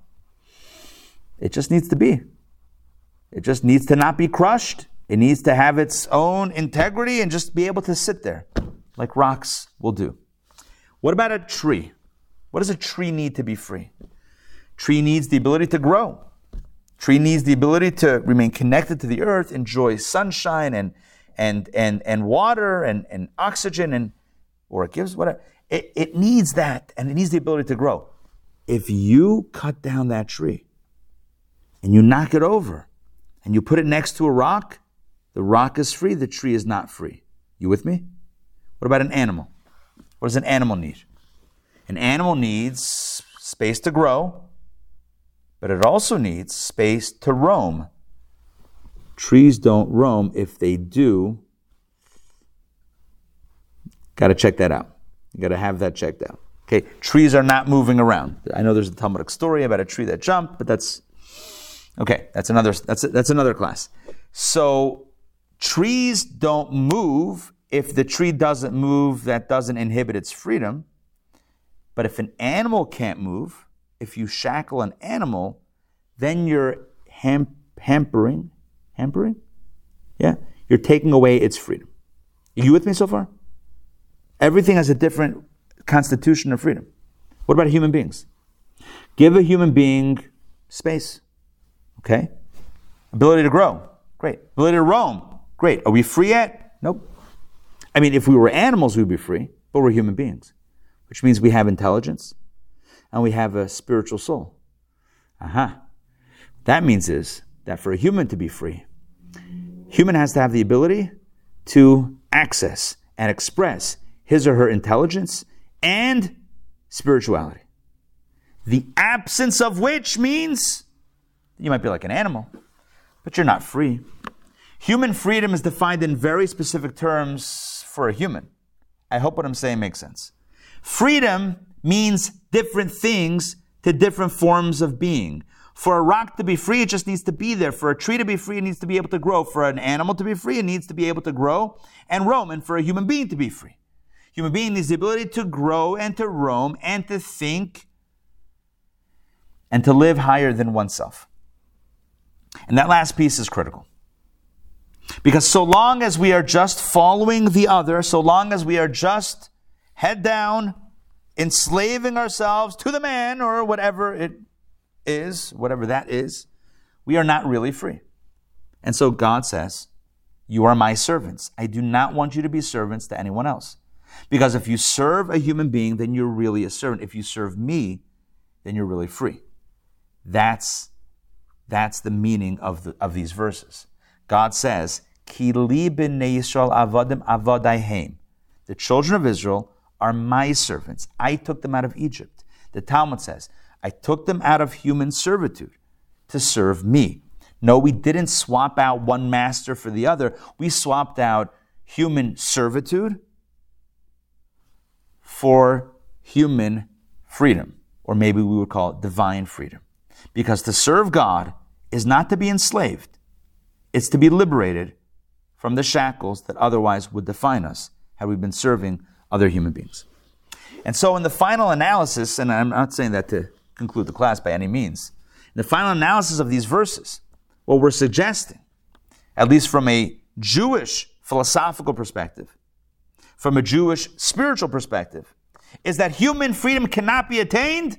it just needs to be. It just needs to not be crushed. It needs to have its own integrity and just be able to sit there like rocks will do. What about a tree? What does a tree need to be free? Tree needs the ability to grow. Tree needs the ability to remain connected to the earth, enjoy sunshine and and and and water and, and oxygen and or it gives whatever. It, it needs that and it needs the ability to grow. If you cut down that tree and you knock it over, and you put it next to a rock, the rock is free, the tree is not free. You with me? What about an animal? What does an animal need? An animal needs space to grow, but it also needs space to roam. Trees don't roam. If they do, got to check that out. You got to have that checked out. Okay, trees are not moving around. I know there's a Talmudic story about a tree that jumped, but that's Okay, that's another that's that's another class. So trees don't move if the tree doesn't move that doesn't inhibit its freedom. But if an animal can't move, if you shackle an animal, then you're ham- hampering hampering? Yeah, you're taking away its freedom. Are you with me so far? Everything has a different constitution of freedom. What about human beings? Give a human being space. Okay? Ability to grow. Great. Ability to roam. Great. Are we free yet? Nope. I mean, if we were animals, we'd be free, but we're human beings, which means we have intelligence and we have a spiritual soul. Aha. Uh-huh. That means is that for a human to be free, human has to have the ability to access and express his or her intelligence and spirituality. The absence of which means you might be like an animal, but you're not free. Human freedom is defined in very specific terms for a human. I hope what I'm saying makes sense. Freedom means different things to different forms of being. For a rock to be free, it just needs to be there. For a tree to be free, it needs to be able to grow. For an animal to be free, it needs to be able to grow and roam. And for a human being to be free, human being needs the ability to grow and to roam and to think and to live higher than oneself. And that last piece is critical. Because so long as we are just following the other, so long as we are just head down, enslaving ourselves to the man or whatever it is, whatever that is, we are not really free. And so God says, You are my servants. I do not want you to be servants to anyone else. Because if you serve a human being, then you're really a servant. If you serve me, then you're really free. That's, that's the meaning of, the, of these verses. God says, Ki avodim avodaihem. The children of Israel are my servants. I took them out of Egypt. The Talmud says, I took them out of human servitude to serve me. No, we didn't swap out one master for the other. We swapped out human servitude for human freedom, or maybe we would call it divine freedom. Because to serve God is not to be enslaved, it's to be liberated from the shackles that otherwise would define us had we been serving other human beings. And so, in the final analysis, and I'm not saying that to conclude the class by any means. In the final analysis of these verses, what we're suggesting, at least from a Jewish philosophical perspective, from a Jewish spiritual perspective, is that human freedom cannot be attained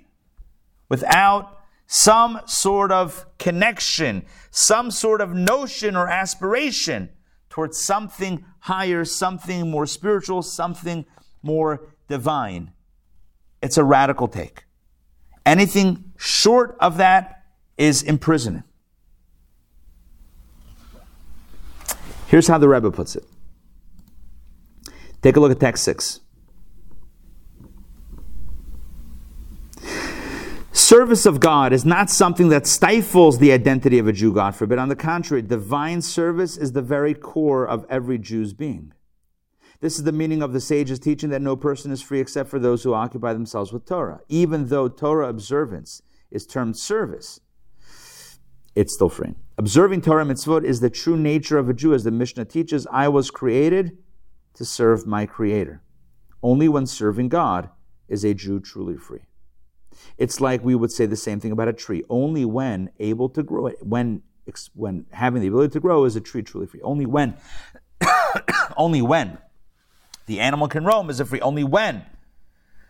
without some sort of connection, some sort of notion or aspiration towards something higher, something more spiritual, something more divine. It's a radical take. Anything short of that is imprisonment. Here's how the Rebbe puts it. Take a look at text 6. Service of God is not something that stifles the identity of a Jew, God forbid. On the contrary, divine service is the very core of every Jew's being. This is the meaning of the sage's teaching that no person is free except for those who occupy themselves with Torah. Even though Torah observance is termed service, it's still free. Observing Torah mitzvot is the true nature of a Jew, as the Mishnah teaches. I was created to serve my Creator. Only when serving God is a Jew truly free. It's like we would say the same thing about a tree. Only when able to grow, when when having the ability to grow is a tree truly free. Only when, only when the animal can roam as if free only when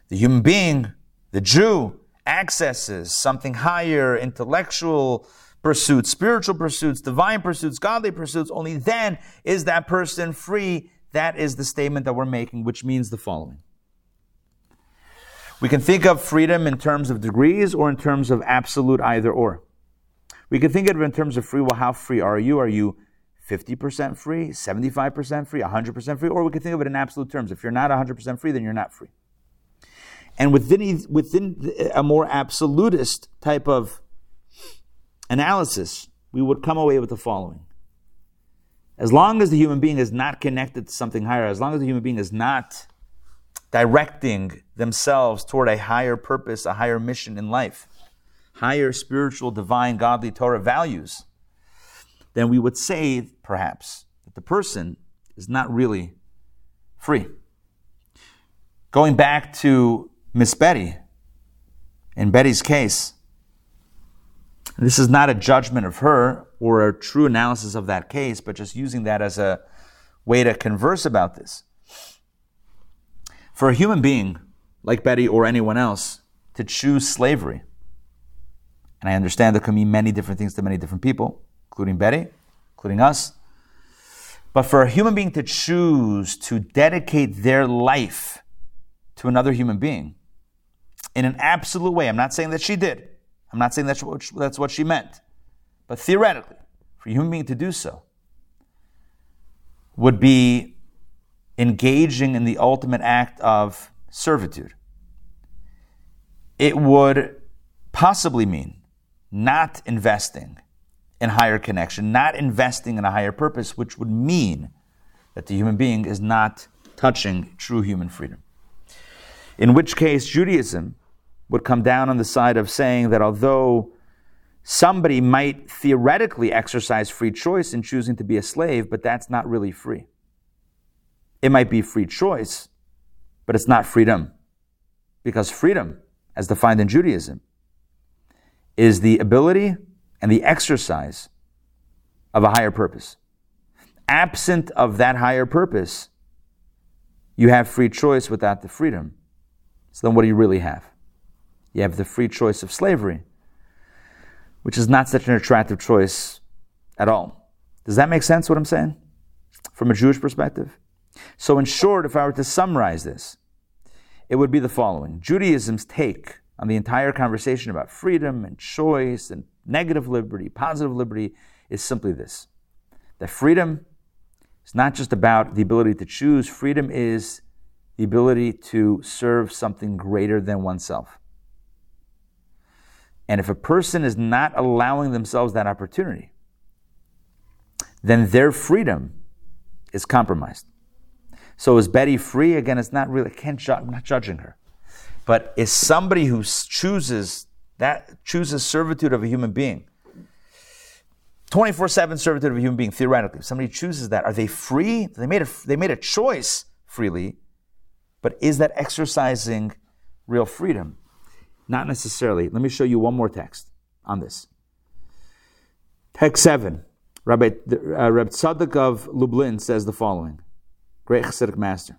the human being, the Jew, accesses something higher, intellectual pursuits, spiritual pursuits, divine pursuits, godly pursuits. Only then is that person free. That is the statement that we're making, which means the following. We can think of freedom in terms of degrees or in terms of absolute either or. We can think of it in terms of free. Well, how free are you? Are you 50% free, 75% free, 100% free, or we can think of it in absolute terms. If you're not 100% free, then you're not free. And within, within a more absolutist type of analysis, we would come away with the following. As long as the human being is not connected to something higher, as long as the human being is not directing themselves toward a higher purpose, a higher mission in life, higher spiritual, divine, godly Torah values, then we would say, perhaps, that the person is not really free. Going back to Miss Betty, in Betty's case, this is not a judgment of her or a true analysis of that case, but just using that as a way to converse about this. For a human being like Betty or anyone else to choose slavery, and I understand there can mean many different things to many different people, including Betty, including us. But for a human being to choose to dedicate their life to another human being in an absolute way, I'm not saying that she did. I'm not saying that's what, that's what she meant. But theoretically, for a human being to do so, would be engaging in the ultimate act of servitude. It would possibly mean not investing in higher connection, not investing in a higher purpose, which would mean that the human being is not touching true human freedom. In which case, Judaism would come down on the side of saying that although somebody might theoretically exercise free choice in choosing to be a slave, but that's not really free. It might be free choice, but it's not freedom. Because freedom, as defined in Judaism, is the ability and the exercise of a higher purpose. Absent of that higher purpose, you have free choice without the freedom. So then what do you really have? You have the free choice of slavery, which is not such an attractive choice at all. Does that make sense what I'm saying? From a Jewish perspective? So, in short, if I were to summarize this, it would be the following Judaism's take on the entire conversation about freedom and choice and negative liberty, positive liberty, is simply this that freedom is not just about the ability to choose, freedom is the ability to serve something greater than oneself. And if a person is not allowing themselves that opportunity, then their freedom is compromised. So is Betty free? Again, it's not really, I can't ju- I'm not judging her. But is somebody who chooses that, chooses servitude of a human being, 24 7 servitude of a human being, theoretically, if somebody chooses that, are they free? They made, a, they made a choice freely, but is that exercising real freedom? Not necessarily. Let me show you one more text on this. Text 7. Rabbi, uh, Rabbi Tzadok of Lublin says the following Great Hasidic master.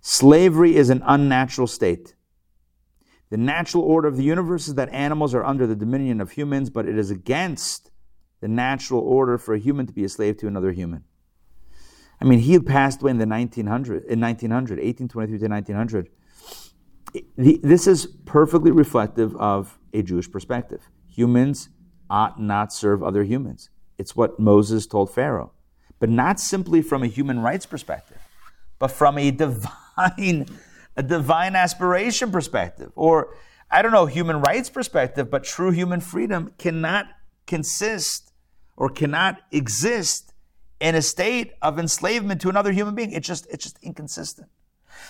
Slavery is an unnatural state. The natural order of the universe is that animals are under the dominion of humans, but it is against the natural order for a human to be a slave to another human. I mean, he passed away in the 1900, in 1900, 1823 to 1900. This is perfectly reflective of a Jewish perspective. Humans ought not serve other humans. It's what Moses told Pharaoh. But not simply from a human rights perspective, but from a divine, a divine aspiration perspective. Or, I don't know, human rights perspective, but true human freedom cannot consist or cannot exist in a state of enslavement to another human being. It's just, it's just inconsistent.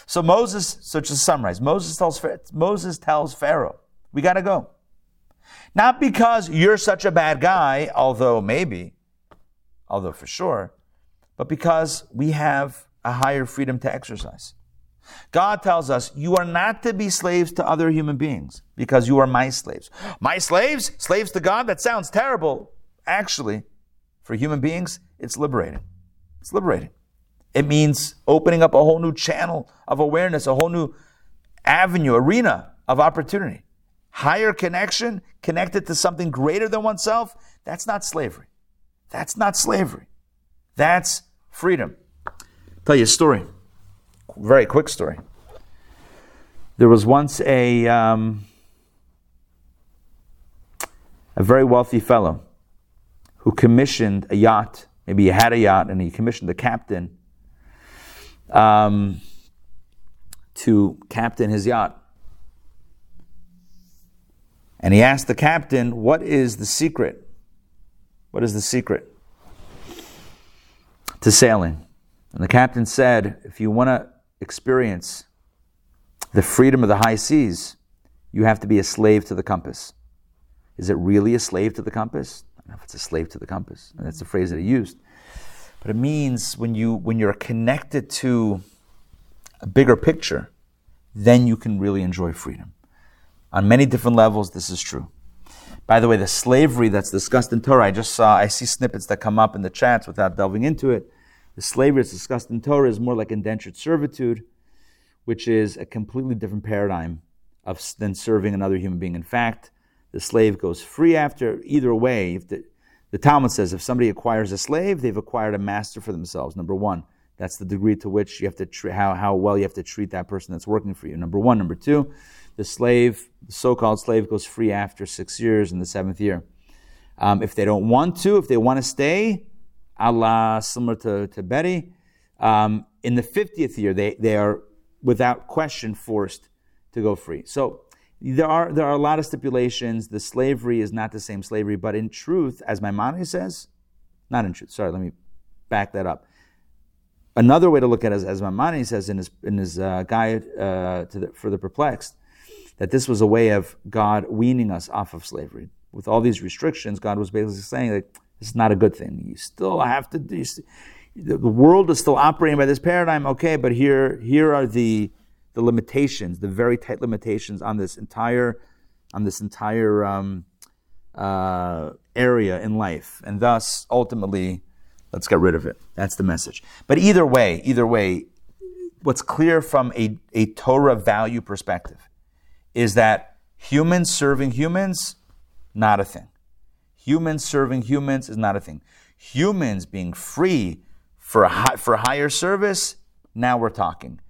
So Moses, so to summarize, Moses tells, Moses tells Pharaoh, we got to go. Not because you're such a bad guy, although maybe, although for sure, but because we have a higher freedom to exercise. God tells us, you are not to be slaves to other human beings because you are my slaves. My slaves? Slaves to God? That sounds terrible. Actually, for human beings, it's liberating. It's liberating. It means opening up a whole new channel of awareness, a whole new avenue, arena of opportunity. Higher connection, connected to something greater than oneself, that's not slavery. That's not slavery. That's freedom. Tell you a story. Very quick story. There was once a um, a very wealthy fellow who commissioned a yacht. Maybe he had a yacht and he commissioned the captain um, to captain his yacht. And he asked the captain, What is the secret? What is the secret to sailing? And the captain said, If you want to experience the freedom of the high seas, you have to be a slave to the compass. Is it really a slave to the compass? I know if it's a slave to the compass. That's the phrase that he used. But it means when you when you're connected to a bigger picture, then you can really enjoy freedom. On many different levels, this is true. By the way, the slavery that's discussed in Torah, I just saw, I see snippets that come up in the chats without delving into it. The slavery that's discussed in Torah is more like indentured servitude, which is a completely different paradigm of than serving another human being. In fact, the slave goes free after. Either way, if the, the Talmud says if somebody acquires a slave, they've acquired a master for themselves. Number one, that's the degree to which you have to tre- how how well you have to treat that person that's working for you. Number one, number two, the slave, the so-called slave, goes free after six years in the seventh year. Um, if they don't want to, if they want to stay, Allah, similar to, to Betty, Um, in the 50th year, they, they are without question forced to go free. So there are, there are a lot of stipulations. The slavery is not the same slavery, but in truth, as Maimonides says, not in truth, sorry, let me back that up. Another way to look at it, as, as Maimonides says in his, in his uh, guide uh, the, for the perplexed, that this was a way of God weaning us off of slavery. With all these restrictions, God was basically saying that is not a good thing. You still have to do. The world is still operating by this paradigm, okay, but here, here are the, the limitations, the very tight limitations on this entire, on this entire um, uh, area in life, and thus ultimately, let's get rid of it. That's the message. But either way, either way, what's clear from a, a Torah value perspective is that humans serving humans, not a thing. Humans serving humans is not a thing. Humans being free for, high, for higher service, now we're talking.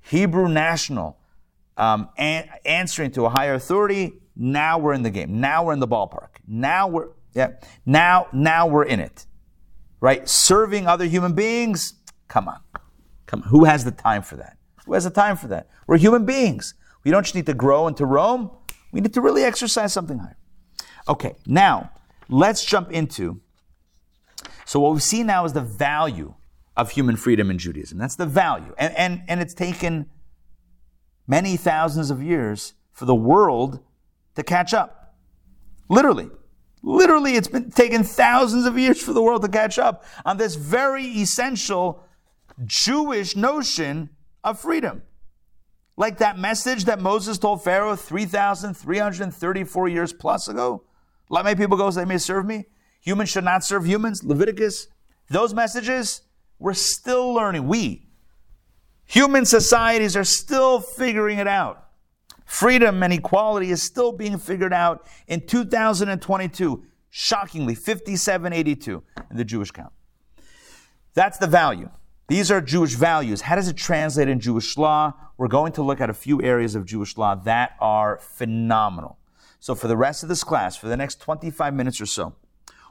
Hebrew national um, an- answering to a higher authority, now we're in the game. Now we're in the ballpark. Now we're yeah. Now now we're in it. Right? Serving other human beings, come on. Come on. Who has the time for that? Who has the time for that? We're human beings. We don't just need to grow and to roam. We need to really exercise something higher. Okay, now let's jump into. So what we see now is the value of human freedom in Judaism. That's the value. And, and, and it's taken many thousands of years for the world to catch up. Literally. Literally, it's been taken thousands of years for the world to catch up on this very essential Jewish notion of freedom. Like that message that Moses told Pharaoh 3,334 years plus ago. Let my people go so they may serve me. Humans should not serve humans. Leviticus. Those messages, we're still learning. We, human societies, are still figuring it out. Freedom and equality is still being figured out in 2022. Shockingly, 5782 in the Jewish count. That's the value. These are Jewish values. How does it translate in Jewish law? We're going to look at a few areas of Jewish law that are phenomenal. So, for the rest of this class, for the next 25 minutes or so,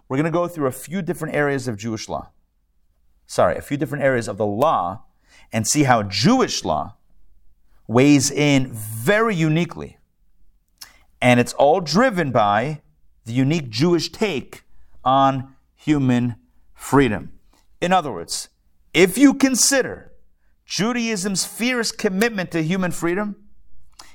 we're going to go through a few different areas of Jewish law. Sorry, a few different areas of the law and see how Jewish law weighs in very uniquely. And it's all driven by the unique Jewish take on human freedom. In other words, if you consider Judaism's fierce commitment to human freedom,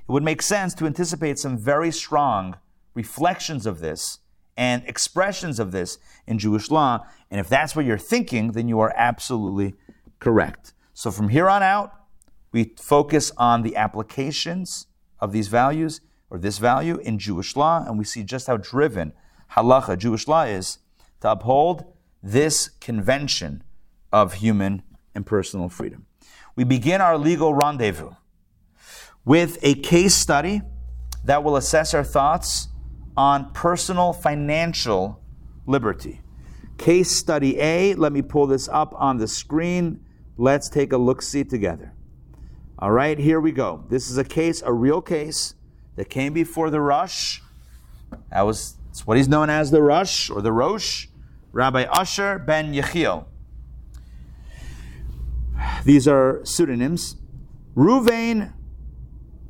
it would make sense to anticipate some very strong reflections of this and expressions of this in Jewish law. And if that's what you're thinking, then you are absolutely correct. So from here on out, we focus on the applications of these values or this value in Jewish law, and we see just how driven halacha, Jewish law, is to uphold this convention of human and personal freedom. We begin our legal rendezvous with a case study that will assess our thoughts on personal financial liberty. Case study A, let me pull this up on the screen. Let's take a look see together. All right, here we go. This is a case, a real case that came before the Rosh. That was it's what he's known as the Rosh or the Rosh, Rabbi Usher ben Yechiel. These are pseudonyms. Ruvain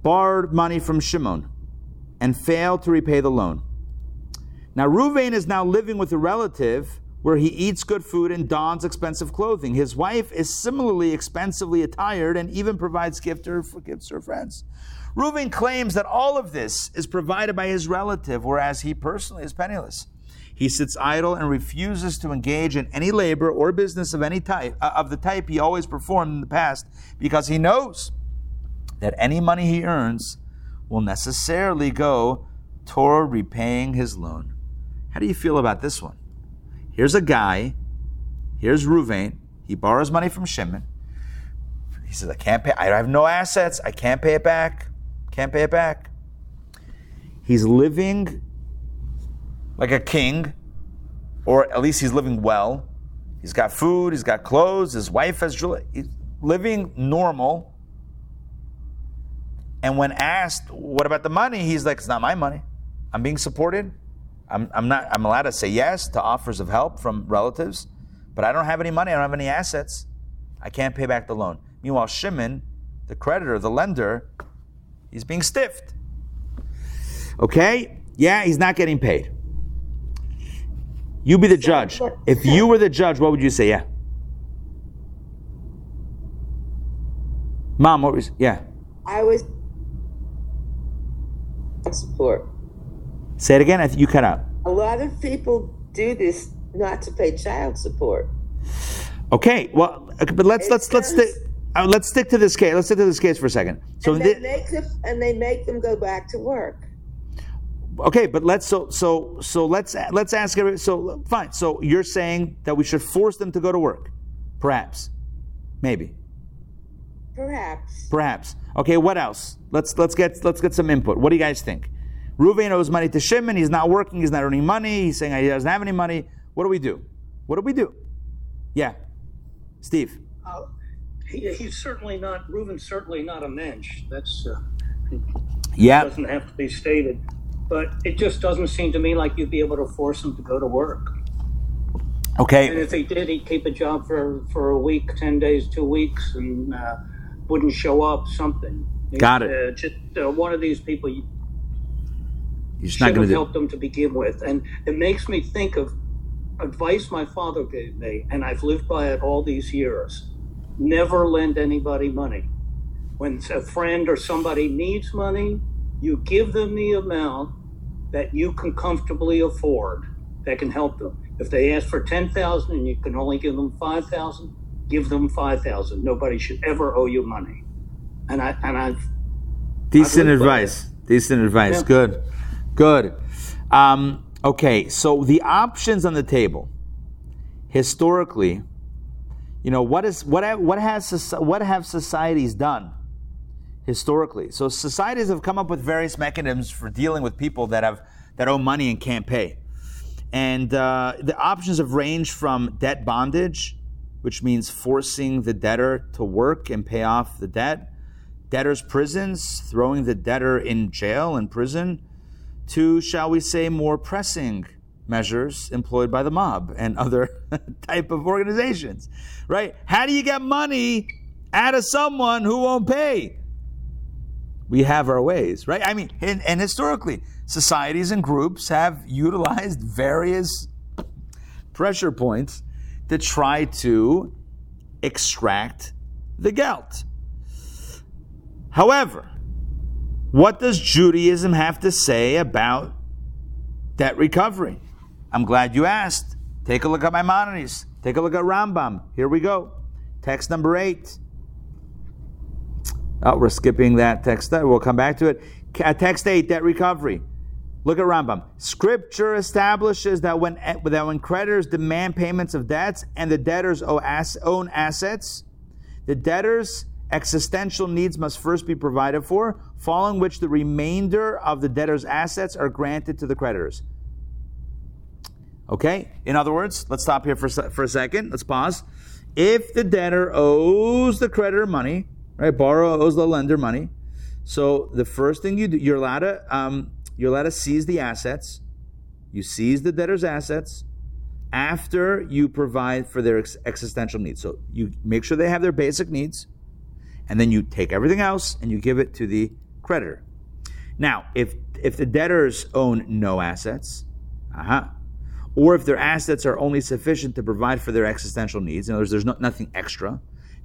borrowed money from Shimon and failed to repay the loan. Now, Ruvain is now living with a relative where he eats good food and dons expensive clothing. His wife is similarly expensively attired and even provides gift or, gifts to her friends. Reuven claims that all of this is provided by his relative, whereas he personally is penniless. He sits idle and refuses to engage in any labor or business of any type uh, of the type he always performed in the past because he knows that any money he earns will necessarily go toward repaying his loan. How do you feel about this one? Here's a guy, here's Ruvain, he borrows money from Shimon. He says, I can't pay, I have no assets, I can't pay it back, can't pay it back. He's living like a king, or at least he's living well. He's got food, he's got clothes, his wife has jewelry. He's living normal. And when asked, what about the money? He's like, it's not my money. I'm being supported. I'm, I'm not I'm allowed to say yes to offers of help from relatives, but I don't have any money, I don't have any assets. I can't pay back the loan. Meanwhile, Shimon, the creditor, the lender, he's being stiffed. Okay? Yeah, he's not getting paid. You be the judge. If you were the judge, what would you say? Yeah. Mom, what was yeah. I was support. Say it again. You cut out. A lot of people do this not to pay child support. Okay, well, but let's It let's let's. Uh, let's stick to this case. Let's stick to this case for a second. So, and they thi- make them and they make them go back to work. okay, but let's so so so let's let's ask. every- So fine. So you're saying that we should force them to go to work, perhaps, maybe, Perhaps. perhaps. Okay, what else? Let's let's get let's get some input. What do you guys think? Ruvain owes money to Shimon. He's not working. He's not earning money. He's saying he doesn't have any money. What do we do? What do we do? Yeah, Steve. Uh, he, he's certainly not, Reuben's certainly not a mensch. That's, uh, Yeah. doesn't have to be stated. But it just doesn't seem to me like you'd be able to force him to go to work. Okay. And if he did, he'd keep a job for, for a week, 10 days, two weeks, and uh, wouldn't show up, something. Got it. Uh, just uh, one of these people you You're just not should going have do. helped him to begin with. And it makes me think of advice my father gave me, and I've lived by it all these years. Never lend anybody money. When a friend or somebody needs money, you give them the amount that you can comfortably afford that can help them. If they ask for 10,000 and you can only give them 5,000, give them 5,000. Nobody should ever owe you money. And I and I've Decent I believe advice. Decent advice. Yeah. Good. Good. Um, okay, so the options on the table, historically, you know, what is what ha- what has what have societies done historically? So societies have come up with various mechanisms for dealing with people that have that owe money and can't pay, and uh, the options have ranged from debt bondage, which means forcing the debtor to work and pay off the debt debtors' prisons, throwing the debtor in jail and prison, to, shall we say, more pressing measures employed by the mob and other type of organizations. Right? How do you get money out of someone who won't pay? We have our ways, right? I mean, and, and historically, societies and groups have utilized various pressure points to try to extract the gelt. However, what does Judaism have to say about debt recovery? I'm glad you asked. Take a look at Maimonides. Take a look at Rambam. Here we go. Text number eight. Oh, we're skipping that text. We'll come back to it. Text eight, debt recovery. Look at Rambam. Scripture establishes that when that when creditors demand payments of debts and the debtors own assets, the debtor's existential needs must first be provided for, following which the remainder of the debtor's assets are granted to the creditors. Okay? In other words, let's stop here for, for a second. Let's pause. If the debtor owes the creditor money, right? Borrower owes the lender money. So the first thing you do, you're allowed to um, you're allowed to seize the assets. You seize the debtor's assets after you provide for their ex- existential needs. So you make sure they have their basic needs, and then you take everything else and you give it to the creditor. Now, if if the debtors own no assets, uh-huh, or if their assets are only sufficient to provide for their existential needs, in other words, there's no, nothing extra,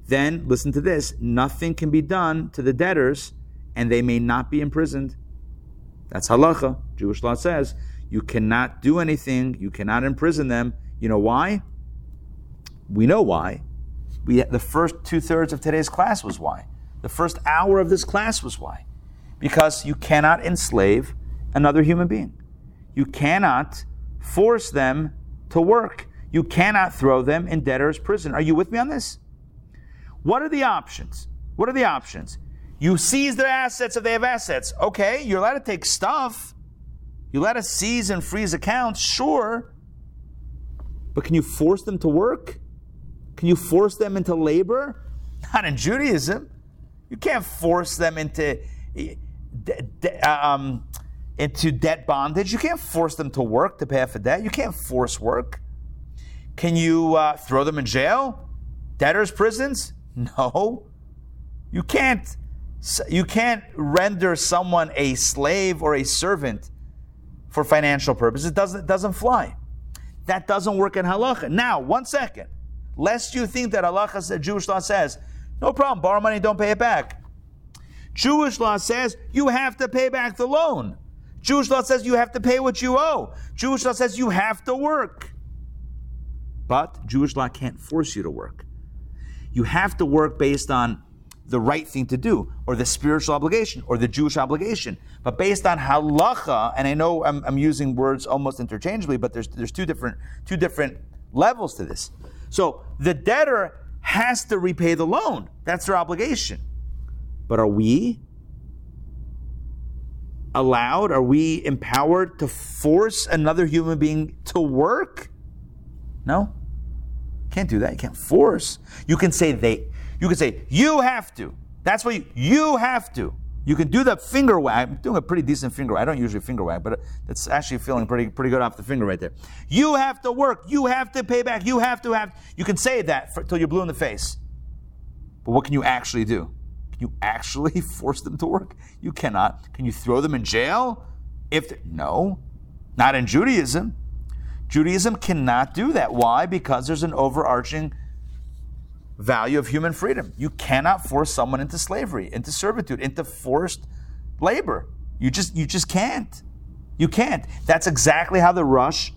then listen to this: nothing can be done to the debtors, and they may not be imprisoned. That's halacha. Jewish law says you cannot do anything, you cannot imprison them. You know why? We know why. We the first two thirds of today's class was why. The first hour of this class was why. Because you cannot enslave another human being. You cannot force them to work. You cannot throw them in debtor's prison. Are you with me on this? What are the options? What are the options? You seize their assets if they have assets. Okay, you're allowed to take stuff. You let us seize and freeze accounts, sure. But can you force them to work? Can you force them into labor? Not in Judaism. You can't force them into de- um, into debt bondage. You can't force them to work to pay off a debt. You can't force work. Can you uh, throw them in jail? Debtors' prisons? No. You can't you can't render someone a slave or a servant for financial purposes. It doesn't, it doesn't fly. That doesn't work in halacha. Now, one second. Lest you think that halacha, Jewish law says, no problem, borrow money, don't pay it back. Jewish law says you have to pay back the loan. Jewish law says you have to pay what you owe. Jewish law says you have to work. But Jewish law can't force you to work. You have to work based on the right thing to do, or the spiritual obligation, or the Jewish obligation. But based on halacha, and I know I'm, I'm, using words almost interchangeably, but there's there's two different two different levels to this. So the debtor has to repay the loan. That's their obligation. But are we allowed? Are we empowered to force another human being to work? No. Can't do that. You can't force. You can say they you can say, you have to. That's what you, you have to. You can do the finger wag. I'm doing a pretty decent finger wag. I don't usually finger wag, but uh, it's actually feeling pretty, pretty good off the finger right there. You have to work. You have to pay back. You have to have. You can say that until you're blue in the face. But what can you actually do? Can you actually force them to work? You cannot. Can you throw them in jail? If no, not in Judaism. Judaism cannot do that. Why? Because there's an overarching value of human freedom. You cannot force someone into slavery, into servitude, into forced labor. You just you just can't. You can't. That's exactly how the Rush,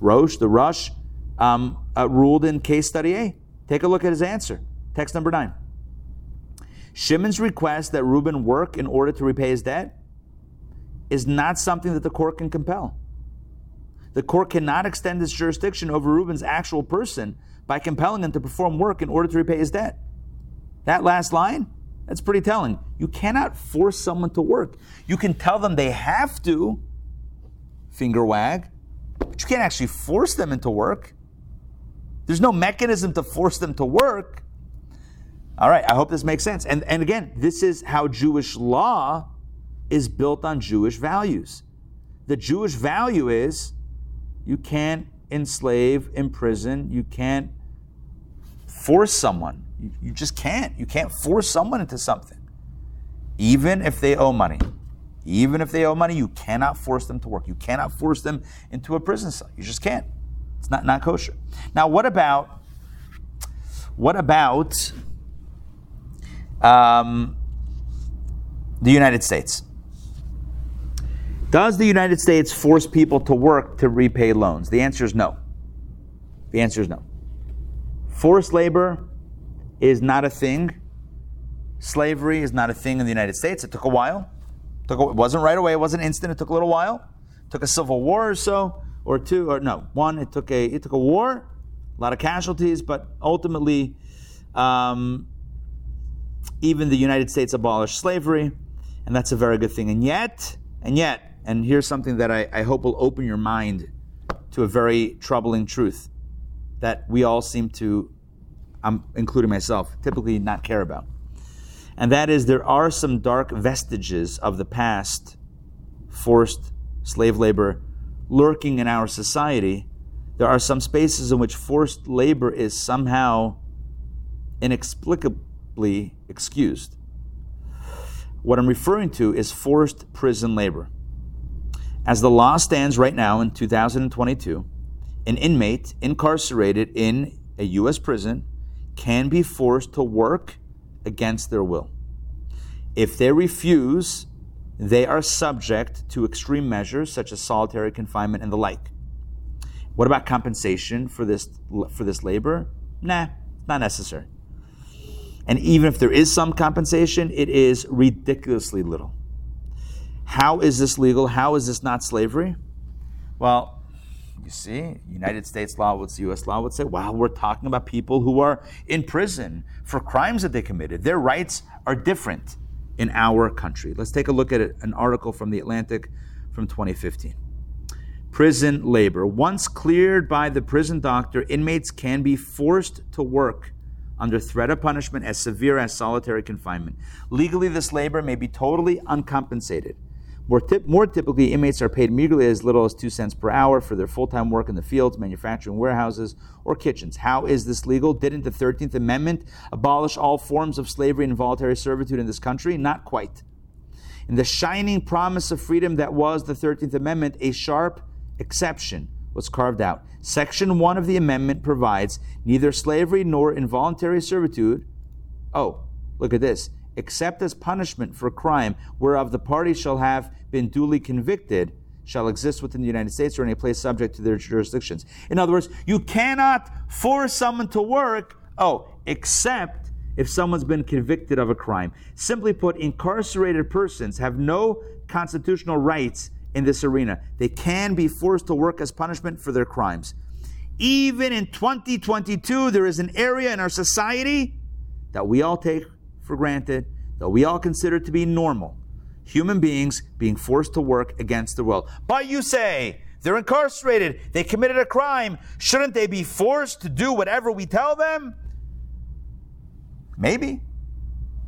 Rosh, the Rush, um, uh, ruled in case study A. Take a look at his answer. Text number nine. Shimon's request that Reuben work in order to repay his debt is not something that the court can compel. The court cannot extend its jurisdiction over Reuben's actual person by compelling him to perform work in order to repay his debt. That last line, that's pretty telling. You cannot force someone to work. You can tell them they have to, finger wag, but you can't actually force them into work. There's no mechanism to force them to work. All right, I hope this makes sense. And, and again, this is how Jewish law is built on Jewish values. The Jewish value is you can't enslave, imprison, you can't force someone. You, just can't. You can't force someone into something. Even if they owe money. Even if they owe money, you cannot force them to work. You cannot force them into a prison cell. You just can't. It's not, not kosher. Now, what about what about um, the United States? Does the United States force people to work to repay loans? The answer is no. The answer is no. Forced labor is not a thing. Slavery is not a thing in the United States. It took a while. It, took a, it wasn't right away. It wasn't instant. It took a little while. It took a civil war or so, or two, or no, one. It took a it took a war, a lot of casualties, but ultimately, um, even the United States abolished slavery, and that's a very good thing. And yet, and yet, and here's something that I, I hope will open your mind to a very troubling truth that we all seem to, I'm including myself, typically not care about. And that is there are some dark vestiges of the past forced slave labor lurking in our society. There are some spaces in which forced labor is somehow inexplicably excused. What I'm referring to is forced prison labor. As the law stands right now in 2022, an inmate incarcerated in a U.S. prison can be forced to work against their will. If they refuse, they are subject to extreme measures such as solitary confinement and the like. What about compensation for this for this labor? Nah, not necessary. And even if there is some compensation, it is ridiculously little. How is this legal? How is this not slavery? Well, you see, United States law, what's U.S. law would say, well, we're talking about people who are in prison for crimes that they committed. Their rights are different in our country. Let's take a look at an article from The Atlantic from 2015. Prison labor. Once cleared by the prison doctor, inmates can be forced to work under threat of punishment as severe as solitary confinement. Legally, this labor may be totally uncompensated More, tip, more typically, inmates are paid meagerly as little as two cents per hour for their full time work in the fields, manufacturing warehouses, or kitchens. How is this legal? Didn't the 13th Amendment abolish all forms of slavery and voluntary servitude in this country? Not quite. In the shining promise of freedom that was the 13th Amendment, a sharp exception was carved out. Section 1 of the amendment provides neither slavery nor involuntary servitude. Oh, look at this except as punishment for crime whereof the party shall have been duly convicted, shall exist within the United States or any place subject to their jurisdictions. In other words, you cannot force someone to work, oh, except if someone's been convicted of a crime. Simply put, incarcerated persons have no constitutional rights in this arena. They can be forced to work as punishment for their crimes. Even in 2022, there is an area in our society that we all take for granted, that we all consider to be normal. Human beings being forced to work against their will. But you say, they're incarcerated, they committed a crime. Shouldn't they be forced to do whatever we tell them? Maybe.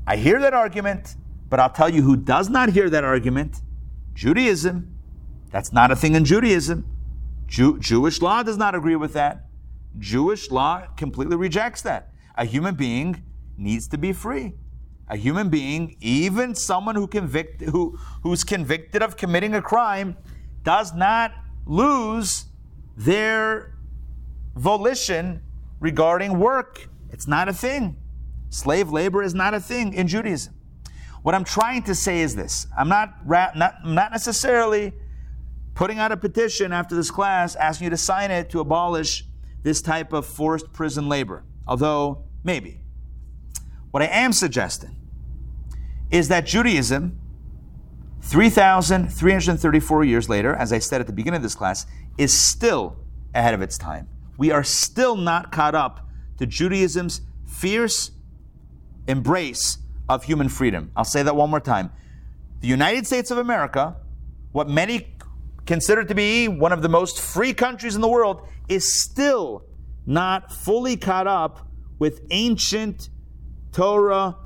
I hear that argument, but I'll tell you who does not hear that argument Judaism. That's not a thing in Judaism. Jew- Jewish law does not agree with that. Jewish law completely rejects that. A human being needs to be free a human being, even someone who convict, who, who's convicted of committing a crime, does not lose their volition regarding work. It's not a thing. Slave labor is not a thing in Judaism. What I'm trying to say is this I'm not, not, not necessarily putting out a petition after this class asking you to sign it to abolish this type of forced prison labor, although maybe. What I am suggesting is that Judaism, 3,334 years later, as I said at the beginning of this class, is still ahead of its time. We are still not caught up to Judaism's fierce embrace of human freedom. I'll say that one more time. The United States of America, what many consider to be one of the most free countries in the world, is still not fully caught up with ancient Torah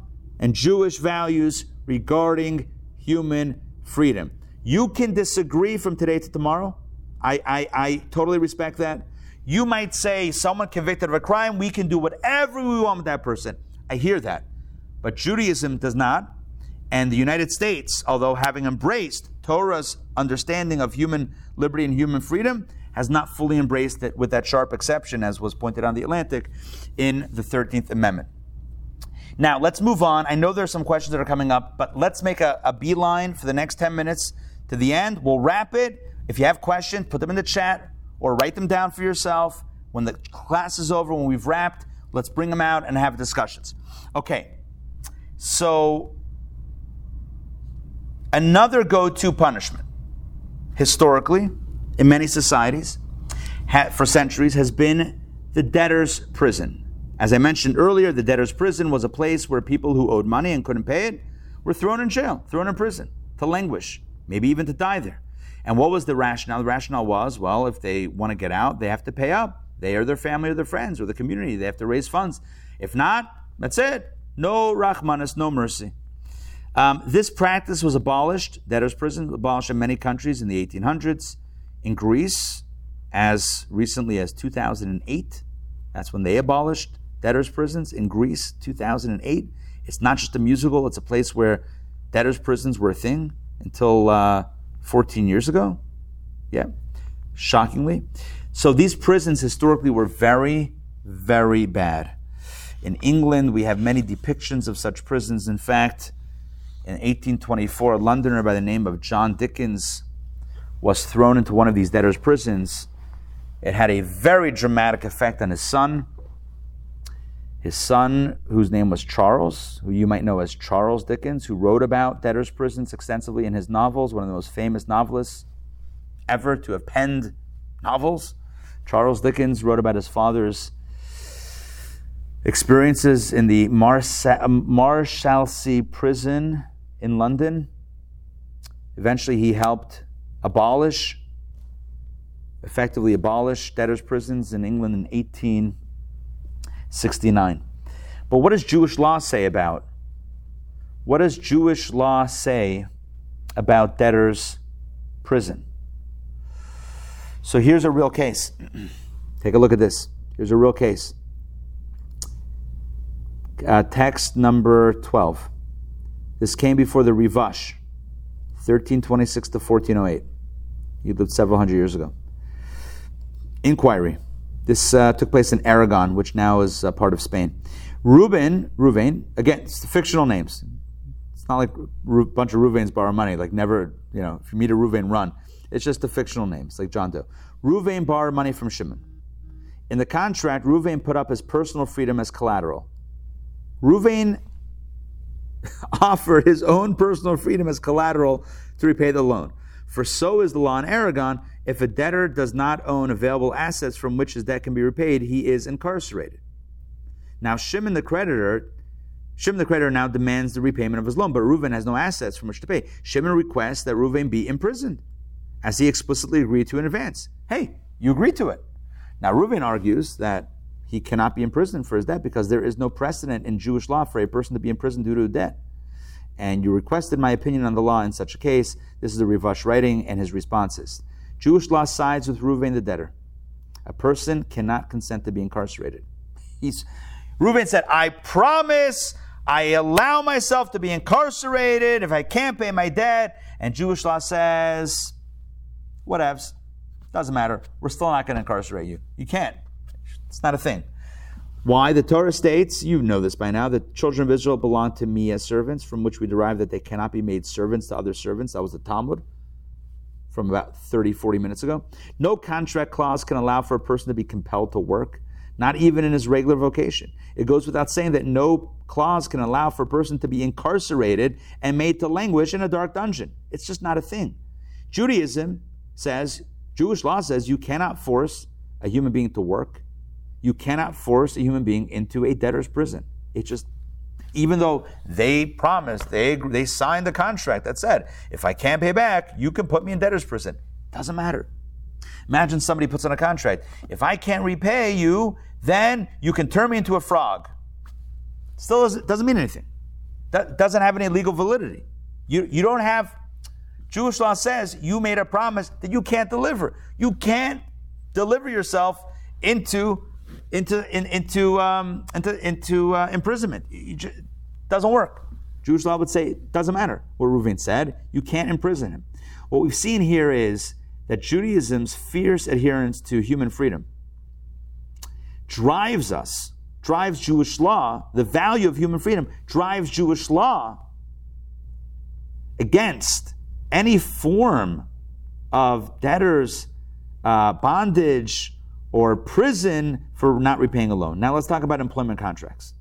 and Jewish values regarding human freedom. You can disagree from today to tomorrow. I, I, I totally respect that. You might say, someone convicted of a crime, we can do whatever we want with that person. I hear that. But Judaism does not. And the United States, although having embraced Torah's understanding of human liberty and human freedom, has not fully embraced it with that sharp exception, as was pointed on the Atlantic in the 13th Amendment. Now, let's move on. I know there's some questions that are coming up, but let's make a, a beeline for the next 10 minutes to the end. We'll wrap it. If you have questions, put them in the chat or write them down for yourself. When the class is over, when we've wrapped, let's bring them out and have discussions. Okay, so another go to punishment, historically, in many societies, for centuries, has been the debtor's prison. As I mentioned earlier, the debtor's prison was a place where people who owed money and couldn't pay it were thrown in jail, thrown in prison to languish, maybe even to die there. And what was the rationale? The rationale was, well, if they want to get out, they have to pay up. They or their family or their friends or the community. They have to raise funds. If not, that's it. No rachmanis, no mercy. Um, this practice was abolished, debtor's prison, abolished in many countries in the 1800s. In Greece, as recently as 2008, that's when they abolished debtors' prisons in Greece, 2008. It's not just a musical, it's a place where debtors' prisons were a thing until uh, 14 years ago. Yeah, shockingly. So these prisons historically were very, very bad. In England, we have many depictions of such prisons. In fact, in 1824, a Londoner by the name of John Dickens was thrown into one of these debtors' prisons. It had a very dramatic effect on his son. His son, whose name was Charles, who you might know as Charles Dickens, who wrote about debtors' prisons extensively in his novels, one of the most famous novelists ever to have penned novels. Charles Dickens wrote about his father's experiences in the um, Marshalsea prison in London. Eventually, he helped abolish, effectively abolish debtors' prisons in England in 18. 69. But what does Jewish law say about? What does Jewish law say about debtor's prison. So here's a real case. Take a look at this. Here's a real case. Uh, text number 12. This came before the Rivash, 1326 to 1408. He lived several hundred years ago. Inquiry. This uh, took place in Aragon, which now is uh, part of Spain. Reuben, Ruvain, again, it's fictional names. It's not like a bunch of Ruvains borrow money. Like never, you know, if you meet a Ruvain, run. It's just a fictional name. It's like John Doe. Ruvain borrowed money from Shimon. In the contract, Ruvain put up his personal freedom as collateral. Ruvain offered his own personal freedom as collateral to repay the loan. For so is the law in Aragon if a debtor does not own available assets from which his debt can be repaid, he is incarcerated. Now, Shimon the creditor, Shimon the creditor now demands the repayment of his loan, but Reuven has no assets from which to pay. Shimon requests that Reuven be imprisoned, as he explicitly agreed to in advance. Hey, you agreed to it. Now, Reuven argues that he cannot be imprisoned for his debt because there is no precedent in Jewish law for a person to be imprisoned due to a debt. And you requested my opinion on the law in such a case. This is the Rivash writing and his responses. Jewish law sides with Reuven the debtor. A person cannot consent to be incarcerated. He's, Reuven said, I promise I allow myself to be incarcerated if I can't pay my debt. And Jewish law says, whatevs. Doesn't matter. We're still not going to incarcerate you. You can't. It's not a thing. Why? The Torah states, you know this by now, the children of Israel belong to me as servants, from which we derive that they cannot be made servants to other servants. That was the Talmud from about 30, 40 minutes ago. No contract clause can allow for a person to be compelled to work, not even in his regular vocation. It goes without saying that no clause can allow for a person to be incarcerated and made to languish in a dark dungeon. It's just not a thing. Judaism says, Jewish law says, you cannot force a human being to work. You cannot force a human being into a debtor's prison. It just even though they promised, they, they signed the contract that said, if I can't pay back, you can put me in debtor's prison. Doesn't matter. Imagine somebody puts on a contract, if I can't repay you, then you can turn me into a frog. Still doesn't, mean anything. That doesn't have any legal validity. You, you don't have, Jewish law says you made a promise that you can't deliver. You can't deliver yourself into into in, into um, into into uh, imprisonment. It doesn't work. Jewish law would say it doesn't matter what Reuven said. You can't imprison him. What we've seen here is that Judaism's fierce adherence to human freedom drives us, drives Jewish law, the value of human freedom drives Jewish law against any form of debtors' uh, bondage or prison for not repaying a loan. Now let's talk about employment contracts.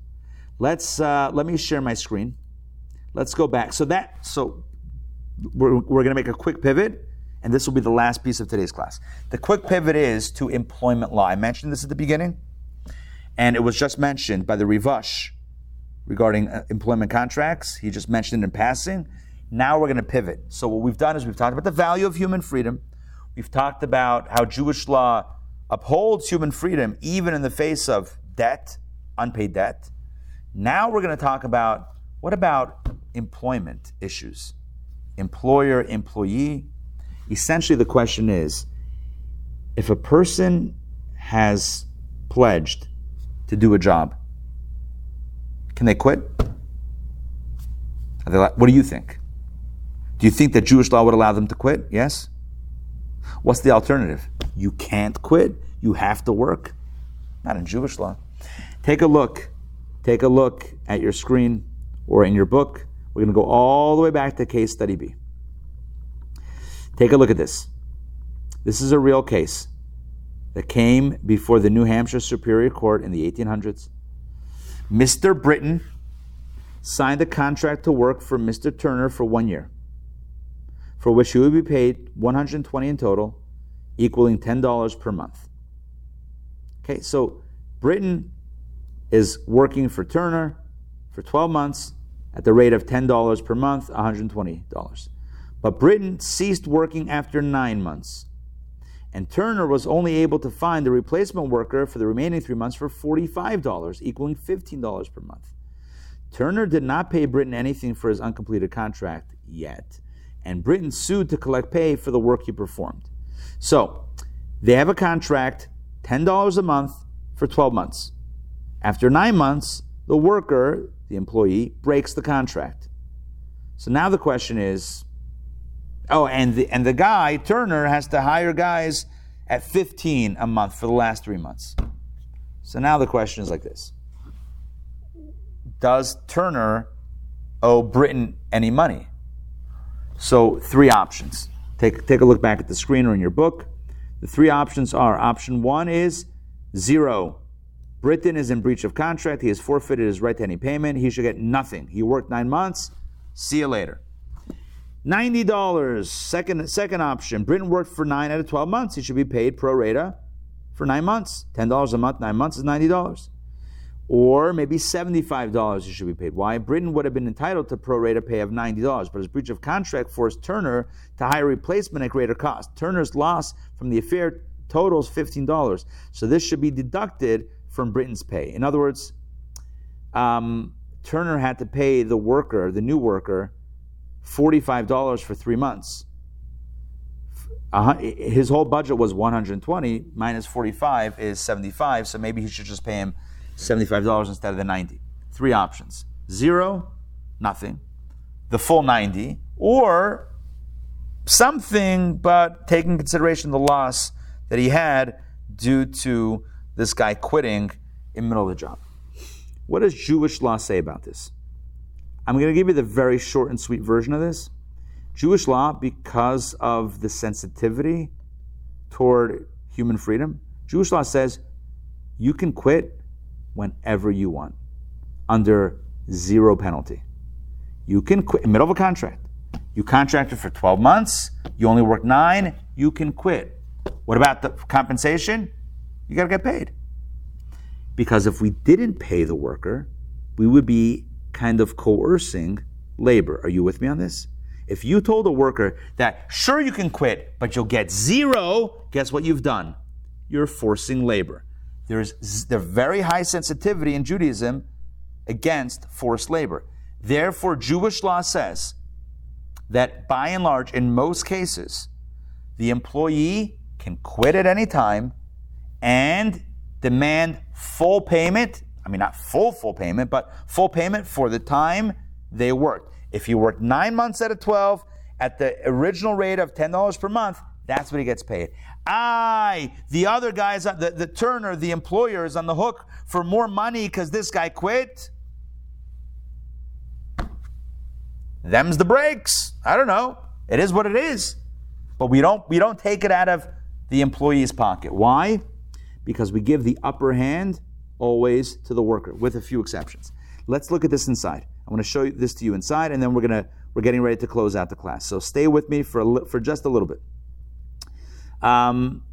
Let's uh, let me share my screen. Let's go back. So that so we're, we're going to make a quick pivot, and this will be the last piece of today's class. The quick pivot is to employment law. I mentioned this at the beginning, and it was just mentioned by the Rivash regarding uh, employment contracts. He just mentioned it in passing. Now we're going to pivot. So what we've done is we've talked about the value of human freedom. We've talked about how Jewish law upholds human freedom even in the face of debt, unpaid debt. Now we're going to talk about what about employment issues? Employer, employee. Essentially, the question is if a person has pledged to do a job, can they quit? They what do you think? Do you think that Jewish law would allow them to quit? Yes? What's the alternative? You can't quit. You have to work. Not in Jewish law. Take a look. Take a look at your screen or in your book. We're going to go all the way back to case study B. Take a look at this. This is a real case that came before the New Hampshire Superior Court in the 1800s. Mr. Britton signed a contract to work for Mr. Turner for one year for which he would be paid 120 in total, equaling $10 per month. Okay, so Britton is working for Turner for 12 months at the rate of $10 per month, $120. But Britton ceased working after nine months. And Turner was only able to find a replacement worker for the remaining three months for $45, equaling $15 per month. Turner did not pay Britton anything for his uncompleted contract yet and Britton sued to collect pay for the work he performed. So they have a contract, $10 a month for 12 months. After nine months, the worker, the employee, breaks the contract. So now the question is oh, and the, and the guy, Turner, has to hire guys at 15 a month for the last three months. So now the question is like this Does Turner owe Britton any money? So, three options. Take, take a look back at the screen or in your book. The three options are option one is zero. Britton is in breach of contract. He has forfeited his right to any payment. He should get nothing. He worked nine months. See you later. $90. Second, second option. Britton worked for nine out of 12 months. He should be paid pro rata for nine months. $10 a month, nine months is $90. Or maybe $75 he should be paid. Why? Britton would have been entitled to pro rata pay of $90, but his breach of contract forced Turner to hire a replacement at greater cost. Turner's loss from the affair totals $15. So this should be deducted from Britton's pay. In other words, um, Turner had to pay the worker, the new worker, $45 for three months. Uh, his whole budget was 120 minus 45 is 75, so maybe he should just pay him $75 instead of the 90. Three options. Zero, nothing. The full 90, or something, but taking consideration the loss that he had due to this guy quitting in the middle of the job. What does Jewish law say about this? I'm going to give you the very short and sweet version of this. Jewish law, because of the sensitivity toward human freedom, Jewish law says you can quit whenever you want under zero penalty. You can quit in the middle of a contract. You contracted for 12 months, you only work nine, you can quit. What about the compensation? You got to get paid. Because if we didn't pay the worker, we would be kind of coercing labor. Are you with me on this? If you told a worker that, sure, you can quit, but you'll get zero, guess what you've done? You're forcing labor. There's the very high sensitivity in Judaism against forced labor. Therefore, Jewish law says that by and large, in most cases, the employee can quit at any time and demand full payment I mean, not full, full payment, but full payment for the time they worked. If you worked nine months out of 12 at the original rate of $10 per month, that's what he gets paid. I, the other guys, the, the Turner, the employer is on the hook for more money because this guy quit. Them's the breaks. I don't know. It is what it is. But we don't we don't take it out of the employee's pocket. Why? Because we give the upper hand always to the worker, with a few exceptions. Let's look at this inside. I want to show this to you inside, and then we're gonna we're getting ready to close out the class. So stay with me for a, for just a little bit. Um,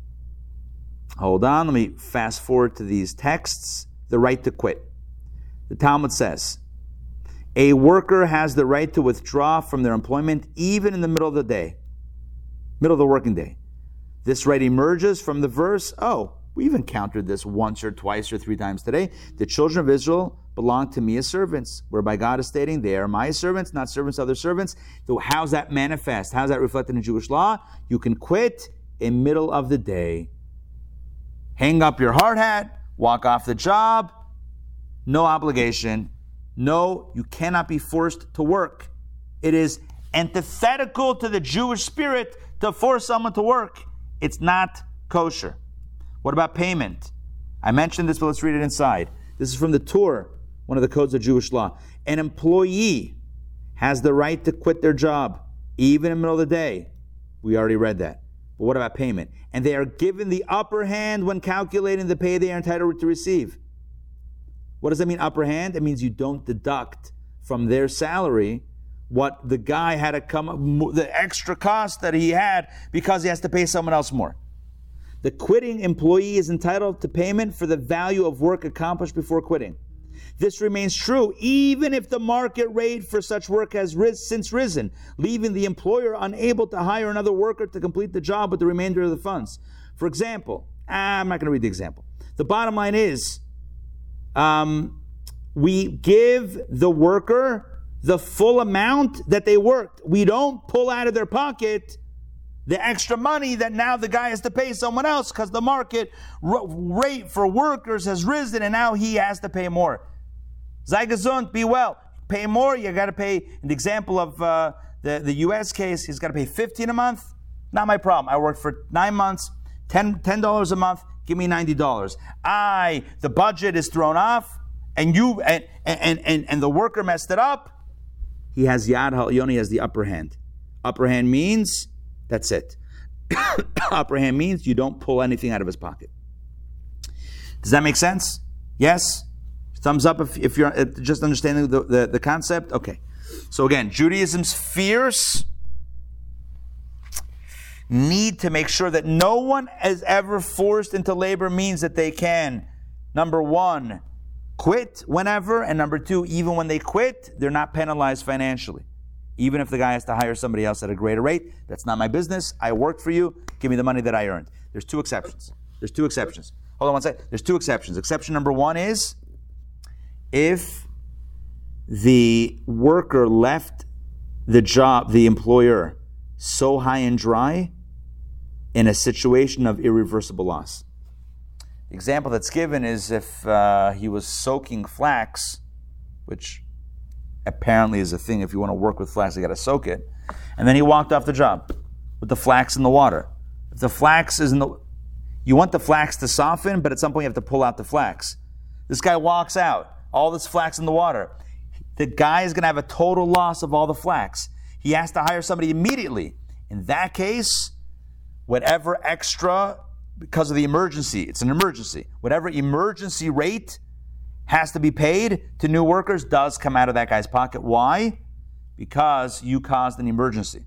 hold on. Let me fast forward to these texts. The right to quit. The Talmud says, a worker has the right to withdraw from their employment even in the middle of the day, middle of the working day. This right emerges from the verse, oh, We've encountered this once or twice or three times today. The children of Israel belong to me as servants, whereby God is stating they are my servants, not servants of other servants. So how's that manifest? How's that reflected in Jewish law? You can quit in middle of the day. Hang up your hard hat, walk off the job, no obligation. No, you cannot be forced to work. It is antithetical to the Jewish spirit to force someone to work. It's not kosher. What about payment? I mentioned this, but let's read it inside. This is from the Tur, one of the codes of Jewish law. An employee has the right to quit their job, even in the middle of the day. We already read that. But what about payment? And they are given the upper hand when calculating the pay they are entitled to receive. What does that mean, upper hand? It means you don't deduct from their salary what the guy had to come, the extra cost that he had because he has to pay someone else more. The quitting employee is entitled to payment for the value of work accomplished before quitting. This remains true even if the market rate for such work has ris- since risen, leaving the employer unable to hire another worker to complete the job with the remainder of the funds. For example, I'm not going to read the example. The bottom line is um, we give the worker the full amount that they worked. We don't pull out of their pocket the extra money that now the guy has to pay someone else because the market rate for workers has risen and now he has to pay more. Sei gesund, be well. Pay more, you got to pay. In the example of uh, the, the US case, he's got to pay 15 a month. Not my problem. I worked for nine months, $10, $10 a month, give me $90. I, the budget is thrown off, and you, and, and, and, and the worker messed it up. He has Yad Ha'Yoni has the upper hand. Upper hand means that's it. upper hand means you don't pull anything out of his pocket. Does that make sense? Yes? Thumbs up if, if you're uh, just understanding the, the, the concept. Okay. So again, Judaism's fierce need to make sure that no one is ever forced into labor means that they can, number one, quit whenever, and number two, even when they quit, they're not penalized financially. Even if the guy has to hire somebody else at a greater rate, that's not my business. I worked for you. Give me the money that I earned. There's two exceptions. There's two exceptions. Hold on one second. There's two exceptions. Exception number one is if the worker left the job, the employer, so high and dry in a situation of irreversible loss. The example that's given is if uh, he was soaking flax, which apparently is a thing. If you want to work with flax, you got to soak it. And then he walked off the job with the flax in the water. If the flax is in the, you want the flax to soften, but at some point you have to pull out the flax. This guy walks out all this flax in the water. The guy is going to have a total loss of all the flax. He has to hire somebody immediately. In that case, whatever extra, because of the emergency, it's an emergency, whatever emergency rate has to be paid to new workers does come out of that guy's pocket. Why? Because you caused an emergency.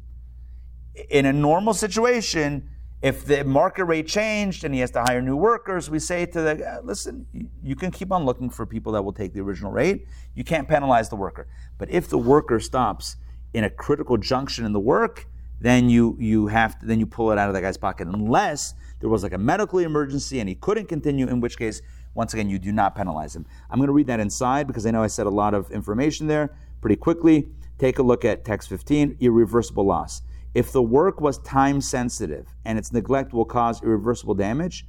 In a normal situation, if the market rate changed and he has to hire new workers, we say to the uh, listen, you can keep on looking for people that will take the original rate. You can't penalize the worker. But if the worker stops in a critical junction in the work, then you you have to, then you pull it out of that guy's pocket unless there was like a medical emergency and he couldn't continue, in which case, once again, you do not penalize him. I'm going to read that inside because I know I said a lot of information there pretty quickly. Take a look at text 15, irreversible loss. If the work was time sensitive and its neglect will cause irreversible damage,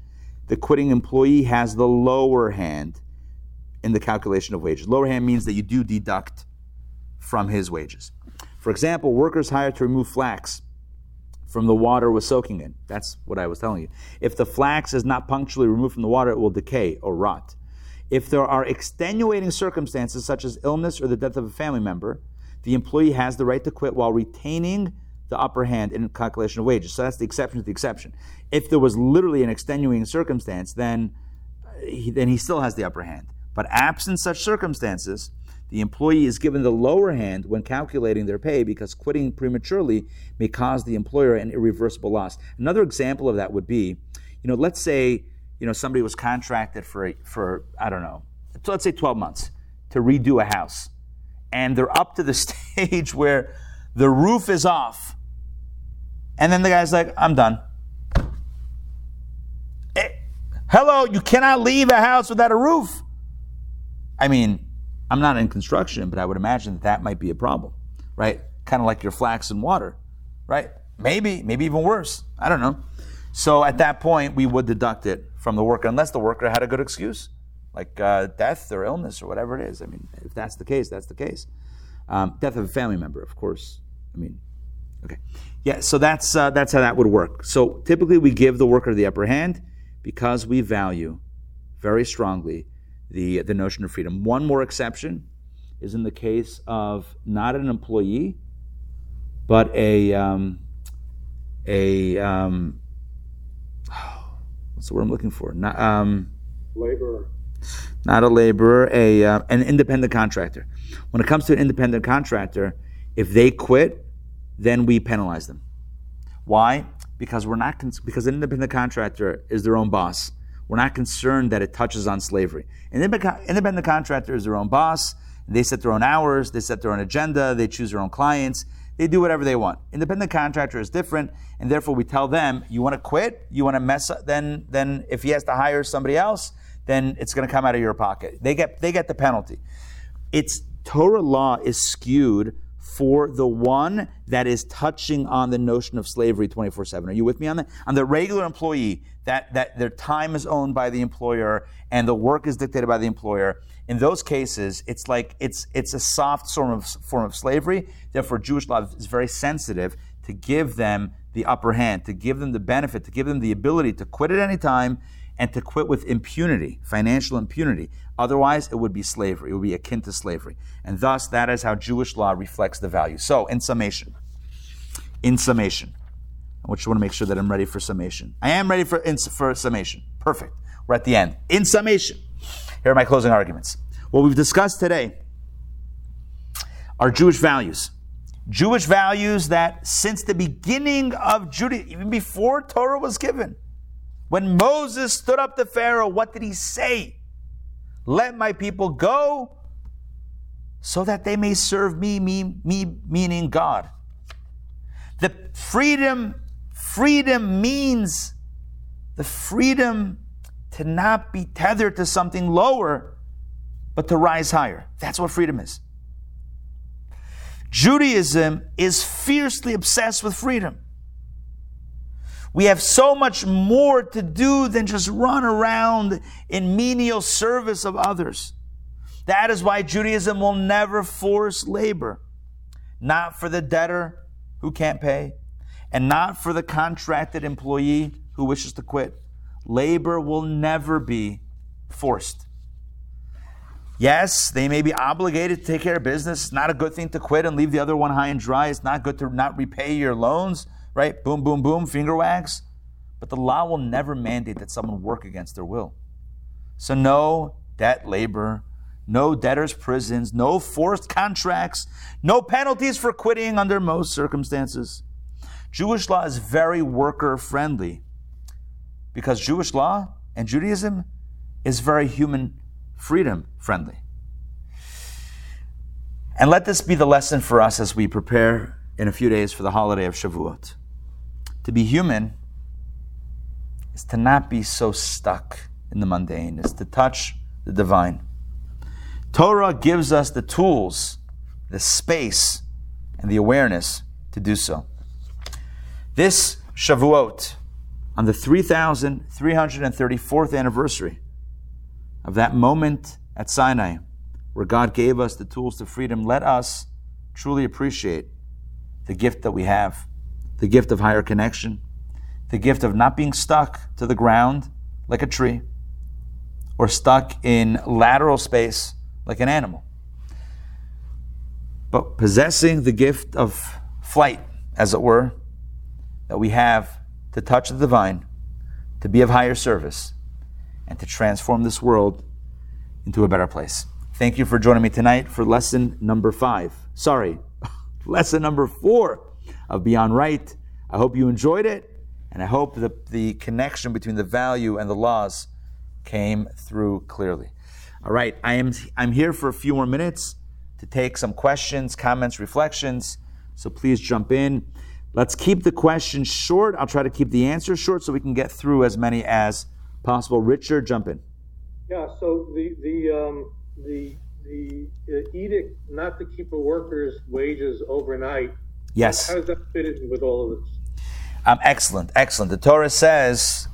the quitting employee has the lower hand in the calculation of wages. Lower hand means that you do deduct from his wages. For example, workers hired to remove flax from the water was soaking in. That's what I was telling you. If the flax is not punctually removed from the water, it will decay or rot. If there are extenuating circumstances such as illness or the death of a family member, the employee has the right to quit while retaining the upper hand in calculation of wages. So that's the exception to the exception. If there was literally an extenuating circumstance, then uh, he, then he still has the upper hand. But absent such circumstances, the employee is given the lower hand when calculating their pay because quitting prematurely may cause the employer an irreversible loss. Another example of that would be, you know, let's say, you know, somebody was contracted for for I don't know, let's say 12 months to redo a house. And they're up to the stage where the roof is off and then the guy's like, I'm done. Eh, hello, you cannot leave a house without a roof. I mean, I'm not in construction, but I would imagine that that might be a problem, right? Kind of like your flax and water, right? Maybe, maybe even worse. I don't know. So at that point, we would deduct it from the worker, unless the worker had a good excuse, like uh, death or illness or whatever it is. I mean, if that's the case, that's the case. Um, death of a family member, of course. I mean, okay. Yeah, so that's uh, that's how that would work. So typically, we give the worker the upper hand because we value very strongly the the notion of freedom. One more exception is in the case of not an employee, but a um, a um, what's the word I'm looking for? Not um, laborer. Not a laborer, a uh, an independent contractor. When it comes to an independent contractor, if they quit then we penalize them. Why? Because we're not cons- because an independent contractor is their own boss. We're not concerned that it touches on slavery. An independent contractor is their own boss. They set their own hours. They set their own agenda. They choose their own clients. They do whatever they want. Independent contractor is different, and therefore we tell them, you want to quit, you want to mess up. Then, then if he has to hire somebody else, then it's going to come out of your pocket. They get they get the penalty. It's Torah law is skewed for the one that is touching on the notion of slavery 24 7. Are you with me on that? On the regular employee, that, that their time is owned by the employer and the work is dictated by the employer. In those cases, it's like it's, it's a soft form of, form of slavery. Therefore, Jewish law is very sensitive to give them the upper hand, to give them the benefit, to give them the ability to quit at any time and to quit with impunity, financial impunity. Otherwise, it would be slavery. It would be akin to slavery. And thus, that is how Jewish law reflects the value. So, in summation, in summation, I just want to make sure that I'm ready for summation. I am ready for, in, for summation. Perfect. We're at the end. In summation, here are my closing arguments. What we've discussed today are Jewish values. Jewish values that since the beginning of Judaism, even before Torah was given, when Moses stood up to Pharaoh, what did he say? Let my people go so that they may serve me, me, me meaning God. The freedom, freedom means the freedom to not be tethered to something lower, but to rise higher. That's what freedom is. Judaism is fiercely obsessed with freedom. We have so much more to do than just run around in menial service of others. That is why Judaism will never force labor, not for the debtor who can't pay, and not for the contracted employee who wishes to quit. Labor will never be forced. Yes, they may be obligated to take care of business. It's not a good thing to quit and leave the other one high and dry. It's not good to not repay your loans right? Boom, boom, boom, finger wags. But the law will never mandate that someone work against their will. So, no debt labor, no debtors' prisons, no forced contracts, no penalties for quitting under most circumstances. Jewish law is very worker friendly because Jewish law and Judaism is very human freedom friendly. And let this be the lesson for us as we prepare in a few days for the holiday of Shavuot. To be human is to not be so stuck in the mundane, is to touch the divine. Torah gives us the tools, the space, and the awareness to do so. This Shavuot, on the 3,334th anniversary of that moment at Sinai, where God gave us the tools to freedom, let us truly appreciate the gift that we have the gift of higher connection, the gift of not being stuck to the ground like a tree or stuck in lateral space like an animal, but possessing the gift of flight, as it were, that we have to touch the divine, to be of higher service, and to transform this world into a better place. Thank you for joining me tonight for lesson number five. Sorry, lesson number four of Beyond Right. I hope you enjoyed it, and I hope that the connection between the value and the laws came through clearly. All right, I am I'm here for a few more minutes to take some questions, comments, reflections. So please jump in. Let's keep the questions short. I'll try to keep the answers short so we can get through as many as possible. Richard, jump in. Yeah. So the the um, the the edict not to keep a worker's wages overnight Yes. How does that fit in with all of this? Um, excellent, excellent. The Torah says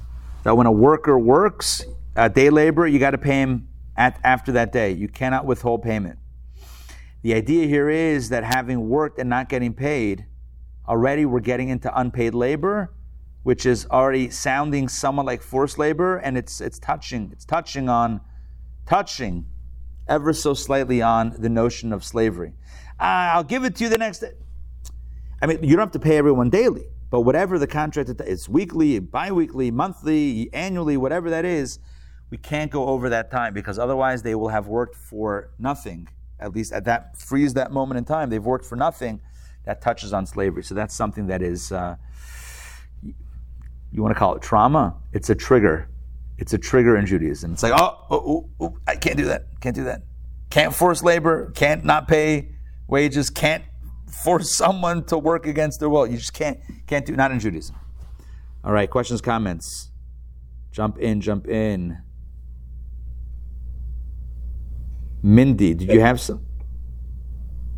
that when a worker works, a day labor, you got to pay him at, after that day. You cannot withhold payment. The idea here is that having worked and not getting paid, already we're getting into unpaid labor, which is already sounding somewhat like forced labor, and it's it's touching, it's touching on, touching, ever so slightly on the notion of slavery. Uh, I'll give it to you the next day. I mean, you don't have to pay everyone daily, but whatever the contract is, weekly, bi-weekly, monthly, annually, whatever that is, we can't go over that time because otherwise they will have worked for nothing. At least at that freeze that moment in time, they've worked for nothing. That touches on slavery. So that's something that is, uh, you want to call it trauma? It's a trigger. It's a trigger in Judaism. It's like, oh, oh, oh, oh I can't do that. Can't do that. Can't force labor. Can't not pay wages. Can't force someone to work against their will. You just can't can't do not in Judaism. All right, questions, comments. Jump in, jump in. Mindy, did you have some?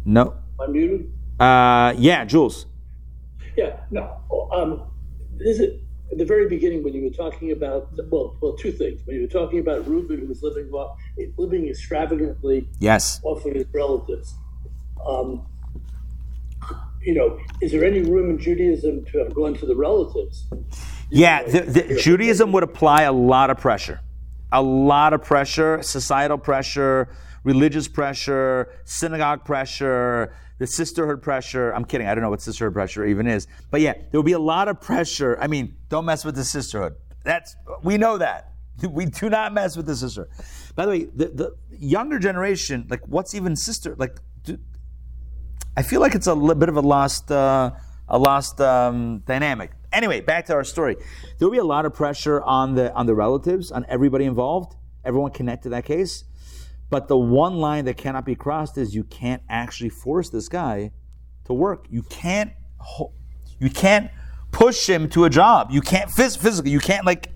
No. Uh, yeah, Jules. Yeah, no. Um, is it at the very beginning when you were talking about well, well, two things. When you were talking about Reuben, who was living off, living extravagantly Yes. off of his relatives. Um, you know, is there any room in Judaism to have gone to the relatives? Yeah, the, the, Judaism would apply a lot of pressure. A lot of pressure, societal pressure, religious pressure, synagogue pressure, the sisterhood pressure. I'm kidding. I don't know what sisterhood pressure even is. But yeah, there will be a lot of pressure. I mean, don't mess with the sisterhood. That's we know that. We do not mess with the sister. By the way, the, the younger generation, like what's even sister? Like, do, I feel like it's a little bit of a lost, uh, a lost um, dynamic. Anyway, back to our story. There will be a lot of pressure on the on the relatives, on everybody involved, everyone connected to that case. But the one line that cannot be crossed is you can't actually force this guy to work. You can't you can't push him to a job. You can't phys- physically. You can't like.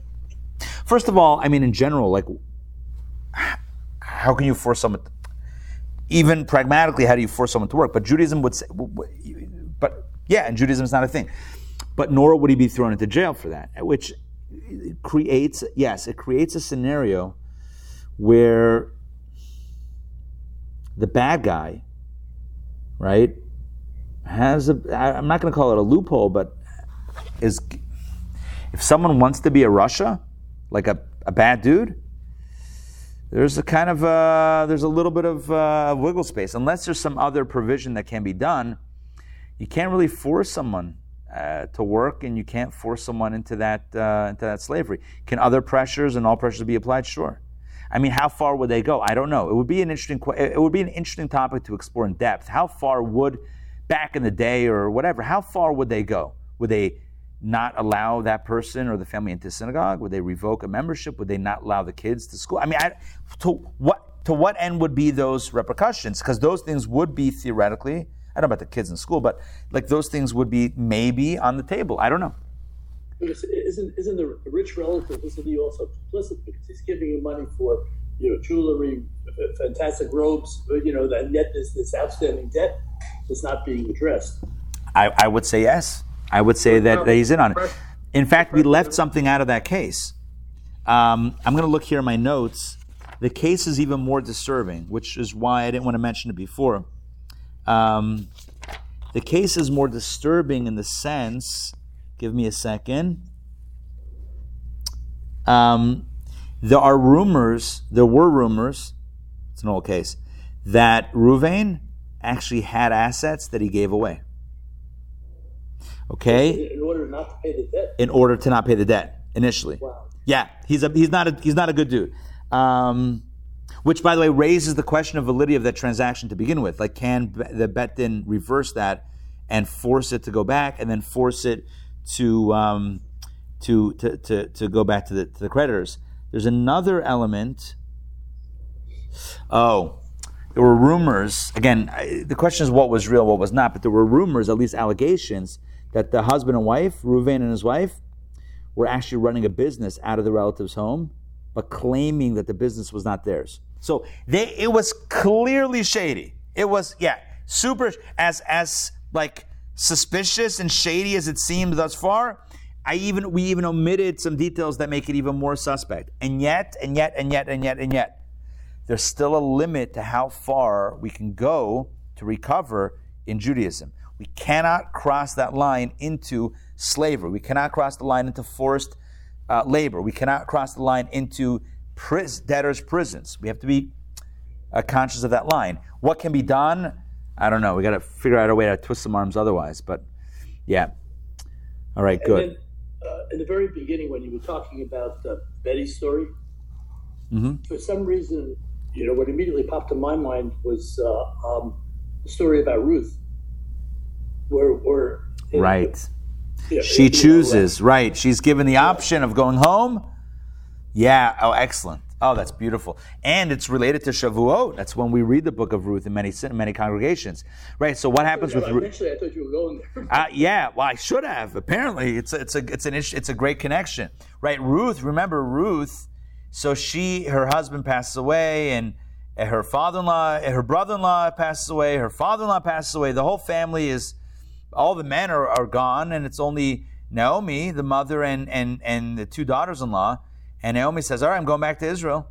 First of all, I mean, in general, like, how can you force someone? Even pragmatically, how do you force someone to work? But Judaism would say, but yeah, and Judaism is not a thing. But nor would he be thrown into jail for that, which creates, yes, it creates a scenario where the bad guy, right, has a, I'm not going to call it a loophole, but is, if someone wants to be a rasha, like a, a bad dude, there's a kind of uh, there's a little bit of uh, wiggle space. Unless there's some other provision that can be done you can't really force someone uh, to work and you can't force someone into that uh, into that slavery. Can other pressures and all pressures be applied? Sure. I mean how far would they go? I don't know. It would be an interesting it would be an interesting topic to explore in depth. How far would back in the day or whatever how far would they go? Would they not allow that person or the family into synagogue? Would they revoke a membership? Would they not allow the kids to school? I mean, I, to what to what end would be those repercussions? Because those things would be theoretically. I don't know about the kids in school, but like those things would be maybe on the table. I don't know. Isn't isn't the rich relative isn't he also complicit because he's giving you money for you know jewelry, fantastic robes, you know, and yet this this outstanding debt is not being addressed. I, I would say yes. I would say that, that he's in on it. In fact, we left something out of that case. Um, I'm going to look here in my notes. The case is even more disturbing, which is why I didn't want to mention it before. Um, the case is more disturbing in the sense, give me a second. Um, there are rumors, there were rumors, it's an old case, that Ruvain actually had assets that he gave away. Okay. In order not to pay the debt. In order to not pay the debt initially. Wow. Yeah, he's a he's not a he's not a good dude. Um, which, by the way, raises the question of validity of that transaction to begin with. Like, can the bet din reverse that and force it to go back, and then force it to um, to, to to to go back to the to the creditors? There's another element. Oh, there were rumors. Again, the question is what was real, what was not. But there were rumors, at least allegations, that the husband and wife, Reuven and his wife, were actually running a business out of the relative's home, but claiming that the business was not theirs. So they it was clearly shady. It was yeah, super as as like suspicious and shady as it seemed thus far. I even we even omitted some details that make it even more suspect. And yet, and yet, and yet, and yet, and yet, there's still a limit to how far we can go to recover in Judaism. We cannot cross that line into slavery. We cannot cross the line into forced uh, labor. We cannot cross the line into pris- debtors' prisons. We have to be uh, conscious of that line. What can be done? I don't know. We got to figure out a way to twist some arms otherwise. But yeah. All right, And good. then, uh, in the very beginning, when you were talking about uh, Betty's story, hmm for some reason, you know, what immediately popped to my mind was uh, um, the story about Ruth, where, where Right. She know, chooses, right. She's given the option of going home. Yeah, oh, excellent. Oh, that's beautiful. And it's related to Shavuot. That's when we read the book of Ruth in many many congregations. Right, so what happens with Ruth? Actually, I thought you were going there. Uh, yeah, well, I should have. Apparently, it's a, it's a it's an it's a great connection, right? Ruth, remember Ruth? So she her husband passes away, and her father-in-law, her brother-in-law passes away, her father-in-law passes away. The whole family is, all the men are, are gone, and it's only Naomi, the mother, and and and the two daughters-in-law. And Naomi says, "All right, I'm going back to Israel."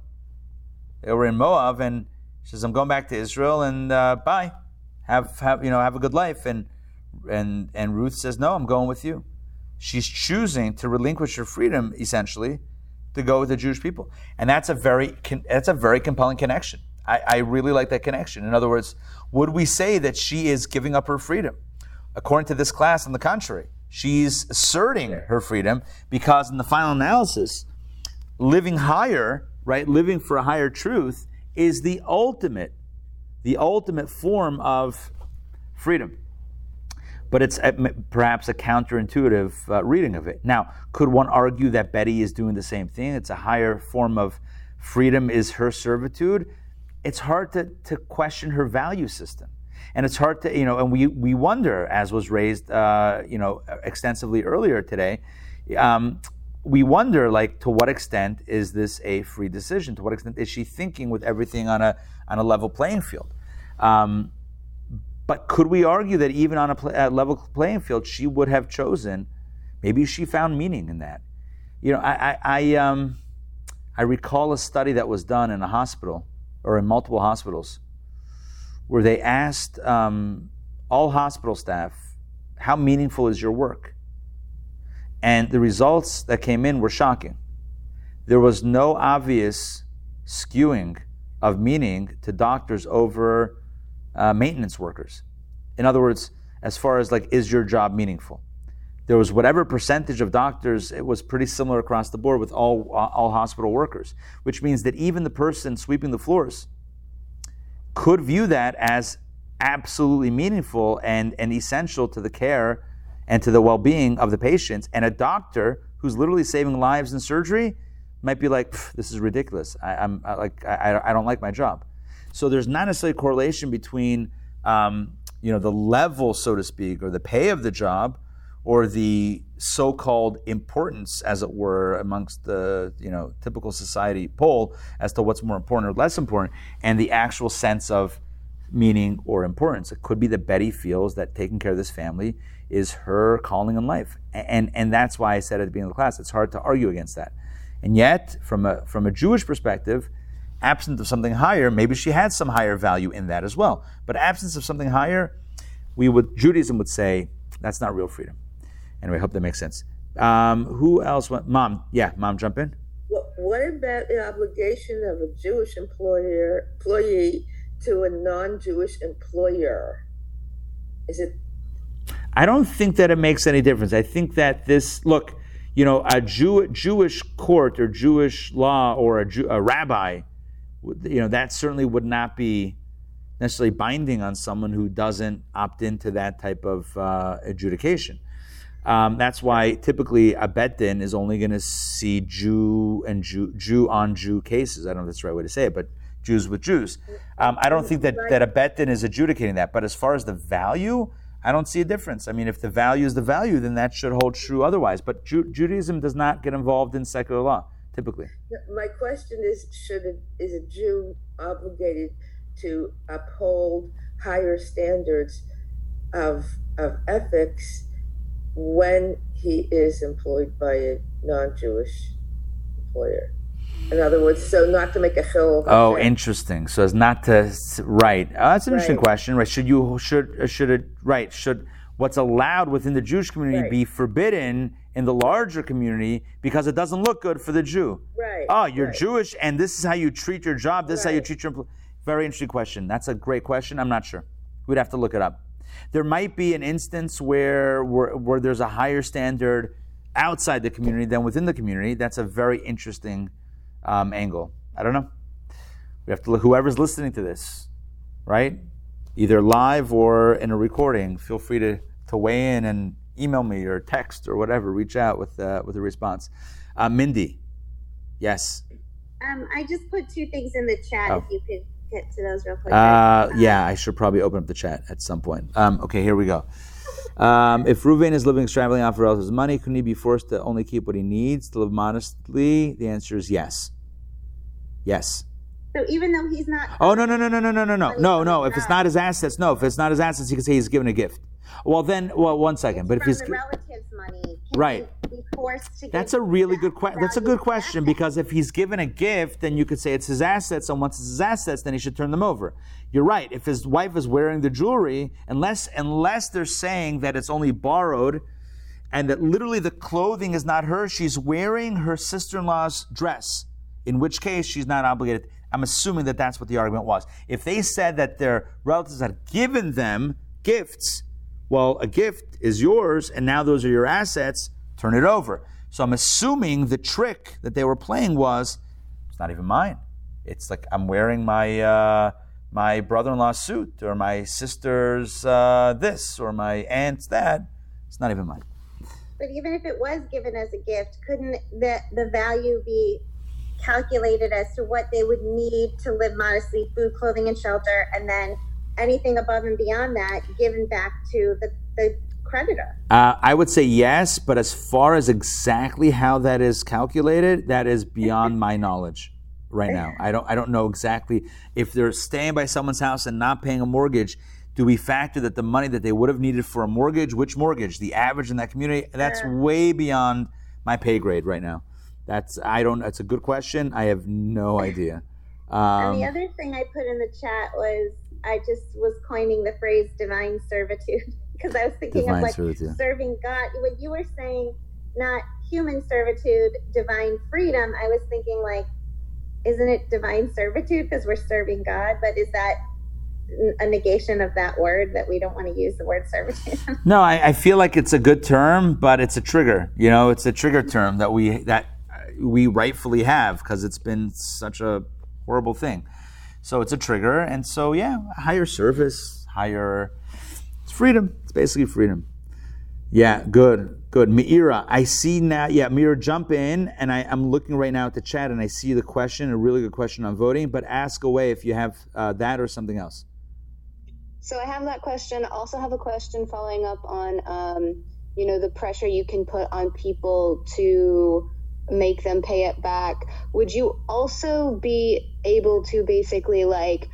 They were in Moab, and she says, "I'm going back to Israel, and uh, bye. Have have you know have a good life." And and and Ruth says, "No, I'm going with you." She's choosing to relinquish her freedom, essentially, to go with the Jewish people, and that's a very that's a very compelling connection. I, I really like that connection. In other words, would we say that she is giving up her freedom? According to this class, on the contrary, she's asserting her freedom because, in the final analysis, living higher, right, living for a higher truth, is the ultimate, the ultimate form of freedom but it's perhaps a counterintuitive uh, reading of it. Now, could one argue that Betty is doing the same thing? It's a higher form of freedom, is her servitude. It's hard to, to question her value system. And it's hard to, you know, and we, we wonder, as was raised, uh, you know, extensively earlier today, um, we wonder, like, to what extent is this a free decision? To what extent is she thinking with everything on a, on a level playing field? Um, but could we argue that even on a, play, a level playing field, she would have chosen? Maybe she found meaning in that. You know, I, I, I, um, I recall a study that was done in a hospital or in multiple hospitals where they asked um, all hospital staff, How meaningful is your work? And the results that came in were shocking. There was no obvious skewing of meaning to doctors over uh, maintenance workers. In other words, as far as like, is your job meaningful? There was whatever percentage of doctors, it was pretty similar across the board with all, all hospital workers, which means that even the person sweeping the floors could view that as absolutely meaningful and, and essential to the care and to the well being of the patients. And a doctor who's literally saving lives in surgery might be like, this is ridiculous. I, am like, I, I don't like my job. So there's not necessarily a correlation between um, you know the level, so to speak, or the pay of the job, or the so-called importance, as it were, amongst the you know typical society poll as to what's more important or less important, and the actual sense of meaning or importance. It could be that Betty feels that taking care of this family is her calling in life, and and that's why I said at the beginning of the class, it's hard to argue against that. And yet, from a from a Jewish perspective, absent of something higher, maybe she had some higher value in that as well. But absence of something higher, we would Judaism would say that's not real freedom. Anyway, I hope that makes sense. Um, who else? Went? Mom, yeah, mom, jump in. Well, what about the obligation of a Jewish employer employee to a non-Jewish employer? Is it? I don't think that it makes any difference. I think that this look, you know, a Jew, Jewish court or Jewish law or a, Jew, a rabbi you know, that certainly would not be necessarily binding on someone who doesn't opt into that type of uh, adjudication. Um, that's why typically a bet din is only going to see Jew and Jew, Jew on Jew cases. I don't know if that's the right way to say it, but Jews with Jews. Um, I don't think that, that a bet din is adjudicating that. But as far as the value, I don't see a difference. I mean, if the value is the value, then that should hold true otherwise. But Ju- Judaism does not get involved in secular law typically. My question is: Should is a Jew obligated to uphold higher standards of of ethics when he is employed by a non-Jewish employer? In other words, so not to make a show. Oh, interesting. So as not to right. Oh, that's an right. interesting question. Right? Should you should uh, should it right? Should what's allowed within the Jewish community right. be forbidden in the larger community because it doesn't look good for the Jew. Right. Oh, you're right. Jewish and this is how you treat your job, this is how you treat your. Very interesting question. That's a great question. I'm not sure. We'd have to look it up. There might be an instance where, where, where there's a higher standard outside the community than within the community. That's a very interesting um, angle. I don't know. We have to look, whoever's listening to this, right? Either live or in a recording, feel free to, to weigh in and email me or text or whatever. Reach out with uh, with a response. Uh, Mindy, yes. Um, I just put two things in the chat. Oh. If you could get to those real quick. Uh, yeah, I should probably open up the chat at some point. Um, okay, here we go. Um, if Ruvain is living extravagantly off of relatives' money, couldn't he be forced to only keep what he needs to live modestly? The answer is yes. Yes. So even though he's not, Oh no no no no no no no no no no! If it's not his assets, no. If it's not his assets, he can say he's given a gift. Well then, well one second. But if he's the relative's money, Right. be forced to? That's a really good question. That's a good question because if he's given a gift, then you could say it's his assets, and once it's his assets, then he should turn them over. You're right. If his wife is wearing the jewelry, unless unless they're saying that it's only borrowed, and that literally the clothing is not hers, she's wearing her sister-in-law's dress. In which case, she's not obligated. I'm assuming that that's what the argument was. If they said that their relatives had given them gifts, well, a gift is yours, and now those are your assets. Turn it over. So I'm assuming the trick that they were playing was it's not even mine. It's like I'm wearing my uh, my brother-in-law's suit, or my sister's uh, this, or my aunt's that. It's not even mine. But even if it was given as a gift, couldn't the the value be calculated as to what they would need to live modestly, food, clothing, and shelter, and then anything above and beyond that given back to the, the creditor? Uh, I would say yes, but as far as exactly how that is calculated, that is beyond my knowledge right now. I don't I don't know exactly if they're staying by someone's house and not paying a mortgage. Do we factor that the money that they would have needed for a mortgage, which mortgage, the average in that community? That's way beyond my pay grade right now. That's I don't. That's a good question. I have no idea. and the Um, other thing I put in the chat was I just was coining the phrase divine servitude because I was thinking Divine of like servitude. serving God. When you were saying not human servitude, divine freedom, I was thinking like, isn't it divine servitude because we're serving God? But is that a negation of that word that we don't want to use the word servitude? No, I, I feel like it's a good term, but it's a trigger. You know, it's a trigger term that we that uh, we rightfully have because it's been such a horrible thing. So it's a trigger, and so yeah, higher service, higher it's freedom. It's basically freedom. Yeah, good, good. Meira, I see now. Yeah, Meira, jump in, and I, I'm looking right now at the chat, and I see the question, a really good question on voting. But ask away if you have uh, that or something else. So I have that question. Also have a question following up on, um, you know, the pressure you can put on people to make them pay it back. Would you also be able to basically like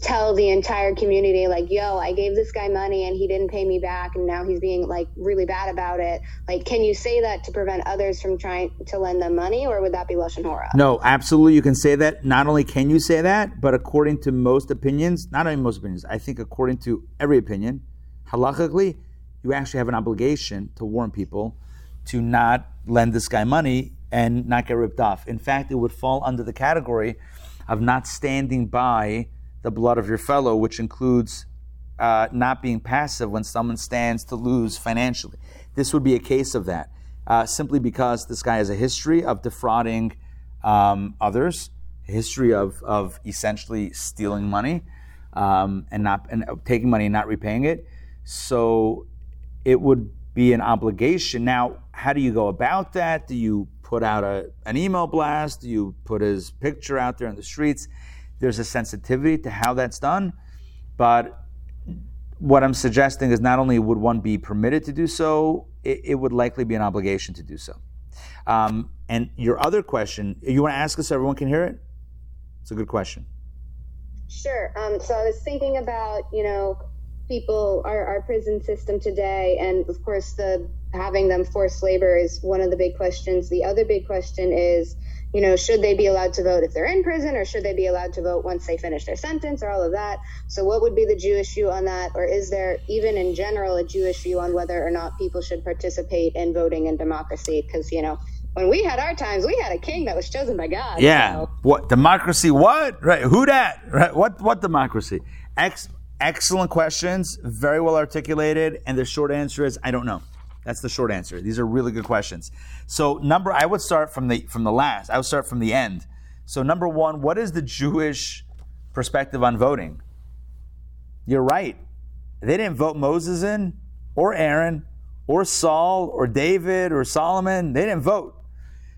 tell the entire community like, yo, I gave this guy money and he didn't pay me back and now he's being like really bad about it. Like, can you say that to prevent others from trying to lend them money or would that be Lashon Hora? No, absolutely. You can say that. Not only can you say that, but according to most opinions, not only most opinions, I think according to every opinion, halachically, you actually have an obligation to warn people to not lend this guy money and not get ripped off. In fact, it would fall under the category of not standing by the blood of your fellow, which includes uh, not being passive when someone stands to lose financially. This would be a case of that, uh, simply because this guy has a history of defrauding um, others, a history of, of essentially stealing money um, and not and taking money and not repaying it. So it would be an obligation. Now, how do you go about that? Do you put out a, an email blast? Do you put his picture out there in the streets? There's a sensitivity to how that's done, but what I'm suggesting is not only would one be permitted to do so, it, it would likely be an obligation to do so. Um, and your other question, you want to ask us so everyone can hear it? It's a good question. Sure. Um, so I was thinking about, you know, people, our, our prison system today, and of course, the having them forced labor is one of the big questions. The other big question is, you know, should they be allowed to vote if they're in prison, or should they be allowed to vote once they finish their sentence, or all of that? So, what would be the Jewish view on that, or is there even in general a Jewish view on whether or not people should participate in voting in democracy? Because you know. When we had our times, we had a king that was chosen by God. Yeah. so- What democracy? What? Right? Who that? Right? What? What democracy? Ex- excellent questions, very well articulated, and the short answer is I don't know. That's the short answer. These are really good questions. So number, I would start from the from the last. I would start from the end. So number one, what is the Jewish perspective on voting? You're right. They didn't vote Moses in, or Aaron, or Saul, or David, or Solomon. They didn't vote.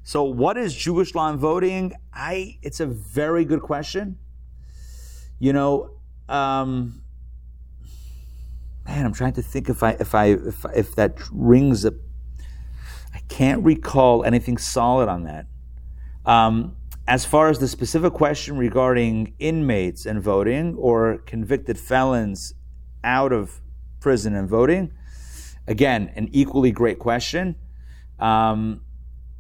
So, what is Jewish law on voting? I. It's a very good question. You know, um, man, I'm trying to think if I if I if, if that rings a. I can't recall anything solid on that. Um, as far as the specific question regarding inmates and voting or convicted felons out of prison and voting, again, an equally great question. Um,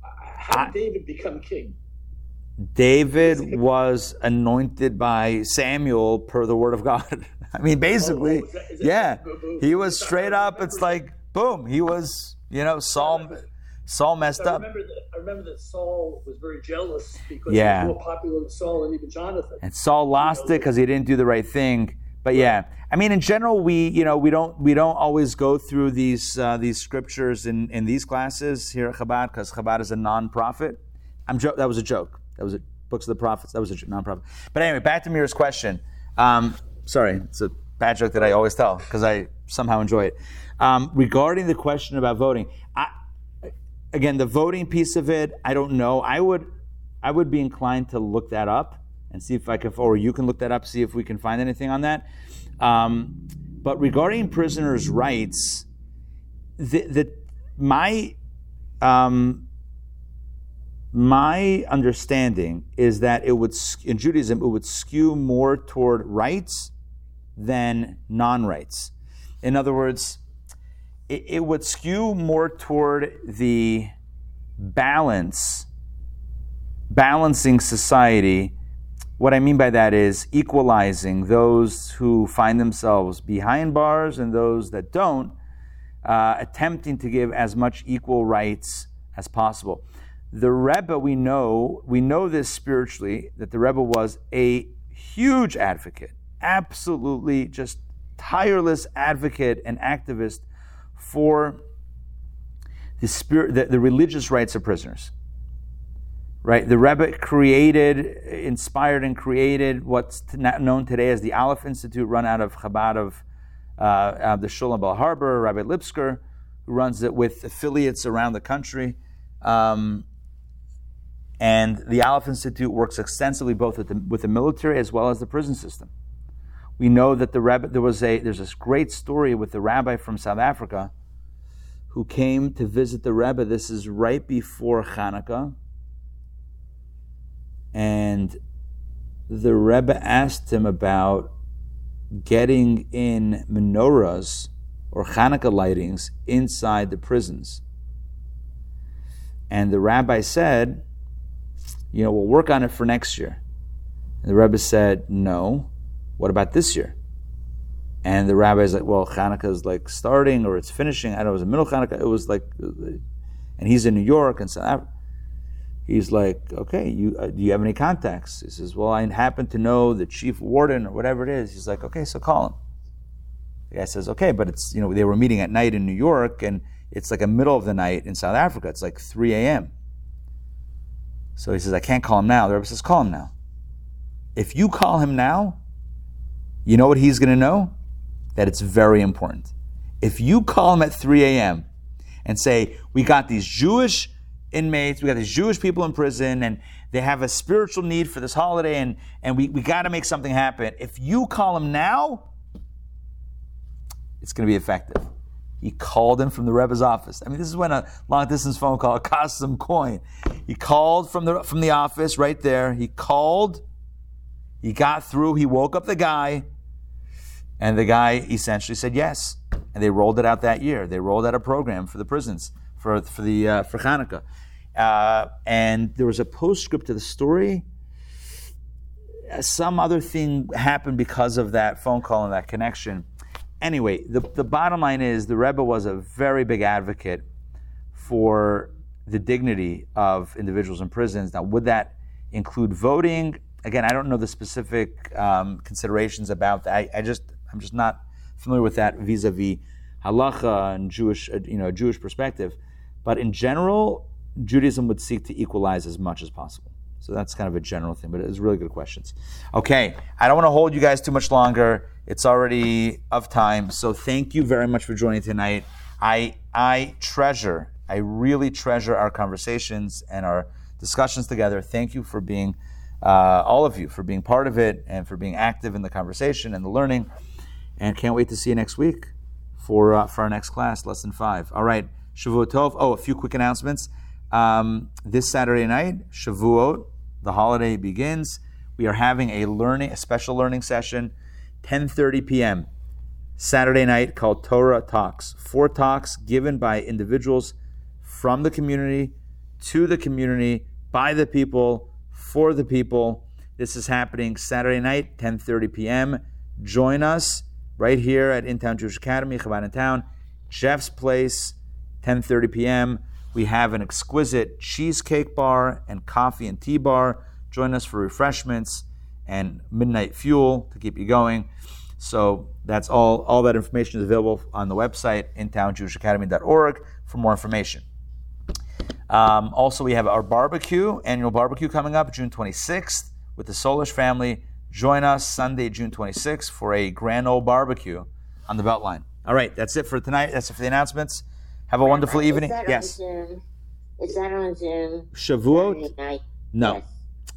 How did David become king? David was anointed by Samuel per the word of God. I mean, basically, Oh, is that- is that- yeah, he was straight up. It's like, boom, he was, you know, Saul, Saul messed I up. remember that. I remember that Saul was very jealous because Yeah. he was more popular than Saul and even Jonathan. And Saul lost it because he didn't do the right thing. But yeah, I mean, in general, we you know we don't we don't always go through these uh, these scriptures in in these classes here at Chabad because Chabad is a non-profit. I'm jo- that was a joke. That was a books of the prophets. That was a non-profit. But anyway, back to Meira's question. Um, sorry, it's a bad joke that I always tell because I somehow enjoy it. Um, regarding the question about voting, I, again, the voting piece of it, I don't know. I would, I would be inclined to look that up and see if I can, or you can look that up, see if we can find anything on that. Um, but regarding prisoners' rights, the, the my um, my understanding is that it would in Judaism it would skew more toward rights than non-rights. In other words, it, it would skew more toward the balance, balancing society. What I mean by that is equalizing those who find themselves behind bars and those that don't, uh, attempting to give as much equal rights as possible. The Rebbe, we know, we know this spiritually, that the Rebbe was a huge advocate, absolutely just tireless advocate and activist for the spirit, the, the religious rights of prisoners. Right, the Rebbe created, inspired, and created what's known today as the Aleph Institute, run out of Chabad of, uh, of the Bal Harbour, Rabbi Lipskar, who runs it with affiliates around the country. Um, and the Aleph Institute works extensively both with the, with the military as well as the prison system. We know that the Rebbe, there was a, there's this great story with the rabbi from South Africa who came to visit the Rebbe. This is right before Hanukkah. And the Rebbe asked him about getting in menorahs or Hanukkah lightings inside the prisons. And the rabbi said, you know, we'll work on it for next year. And the Rebbe said, no. What about this year? And the rabbi's like, well, Hanukkah is like starting or it's finishing. I don't know, it was a middle Hanukkah. It was like, and he's in New York and South Africa. He's like, okay, you uh, do you have any contacts? He says, well, I happen to know the chief warden or whatever it is. He's like, okay, so call him. The guy says, okay, but it's you know they were meeting at night in New York and it's like a middle of the night in South Africa. It's like 3 a.m. So he says, I can't call him now. The Rebbe says, call him now. If you call him now, you know what he's going to know? That it's very important. If you call him at 3 a.m. and say, we got these Jewish inmates, we got these Jewish people in prison, and they have a spiritual need for this holiday, and, and we, we got to make something happen. If you call him now, it's going to be effective. He called him from the Rebbe's office. I mean, this is when a long distance phone call costs some coin. He called from the from the office right there. He called. He got through. He woke up the guy, and the guy essentially said yes. And they rolled it out that year. They rolled out a program for the prisons for for the uh, for Hanukkah. Uh, and there was a postscript to the story. Some other thing happened because of that phone call and that connection anyway, the, the bottom line is the Rebbe was a very big advocate for the dignity of individuals in prisons. Now, would that include voting? Again, I don't know the specific um, considerations about that. I, I, just, I'm just not familiar with that vis-a-vis halacha and Jewish, uh, you know, Jewish perspective. But in general, Judaism would seek to equalize as much as possible. So that's kind of a general thing, but it was really good questions. Okay, I don't want to hold you guys too much longer. It's already of time. So thank you very much for joining tonight. I I treasure, I really treasure our conversations and our discussions together. Thank you for being, uh, all of you, for being part of it and for being active in the conversation and the learning. And can't wait to see you next week for uh, for our next class, lesson five. All right, Shavuot Tov. Oh, a few quick announcements. Um, this Saturday night, Shavuot, the holiday begins. We are having a learning, a special learning session, 10:30 p.m. Saturday night called Torah Talks. Four talks given by individuals from the community to the community by the people for the people. This is happening Saturday night, 10:30 p.m. Join us right here at Intown Jewish Academy, Chabad Intown, Jeff's Place, 10:30 p.m. We have an exquisite cheesecake bar and coffee and tea bar. Join us for refreshments and midnight fuel to keep you going. So that's all. All that information is available on the website intownjewishacademy.org for more information. Um, also, we have our barbecue, annual barbecue coming up June 26th with the Sollish family. Join us Sunday, June 26th for a grand old barbecue on the Beltline. All right, that's it for tonight. That's it for the announcements. Have a wonderful Is evening. Yes. Is that on Zoom? Shavuot? No. Yes.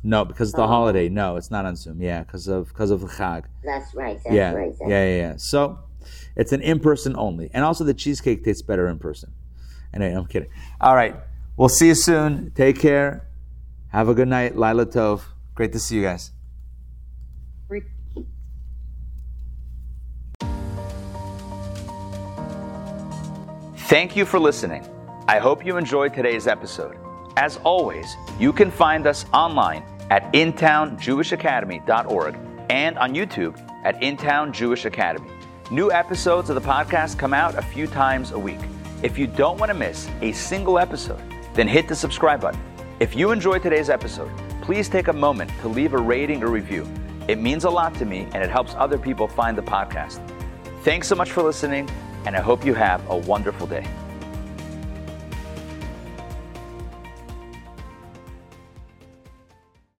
No, because of the Oh. holiday. No, it's not on Zoom. Yeah, because of because of the Chag. That's right. That's yeah. right. That's yeah, yeah, yeah. So it's an in person only, and also the cheesecake tastes better in person. Anyway, I'm kidding. All right, we'll see you soon. Take care. Have a good night. Lila Tov. Great to see you guys. Thank you for listening. I hope you enjoyed today's episode. As always, you can find us online at intownjewishacademy.org and on YouTube at Intown Jewish Academy. New episodes of the podcast come out a few times a week. If you don't want to miss a single episode, then hit the subscribe button. If you enjoyed today's episode, please take a moment to leave a rating or review. It means a lot to me and it helps other people find the podcast. Thanks so much for listening, and I hope you have a wonderful day.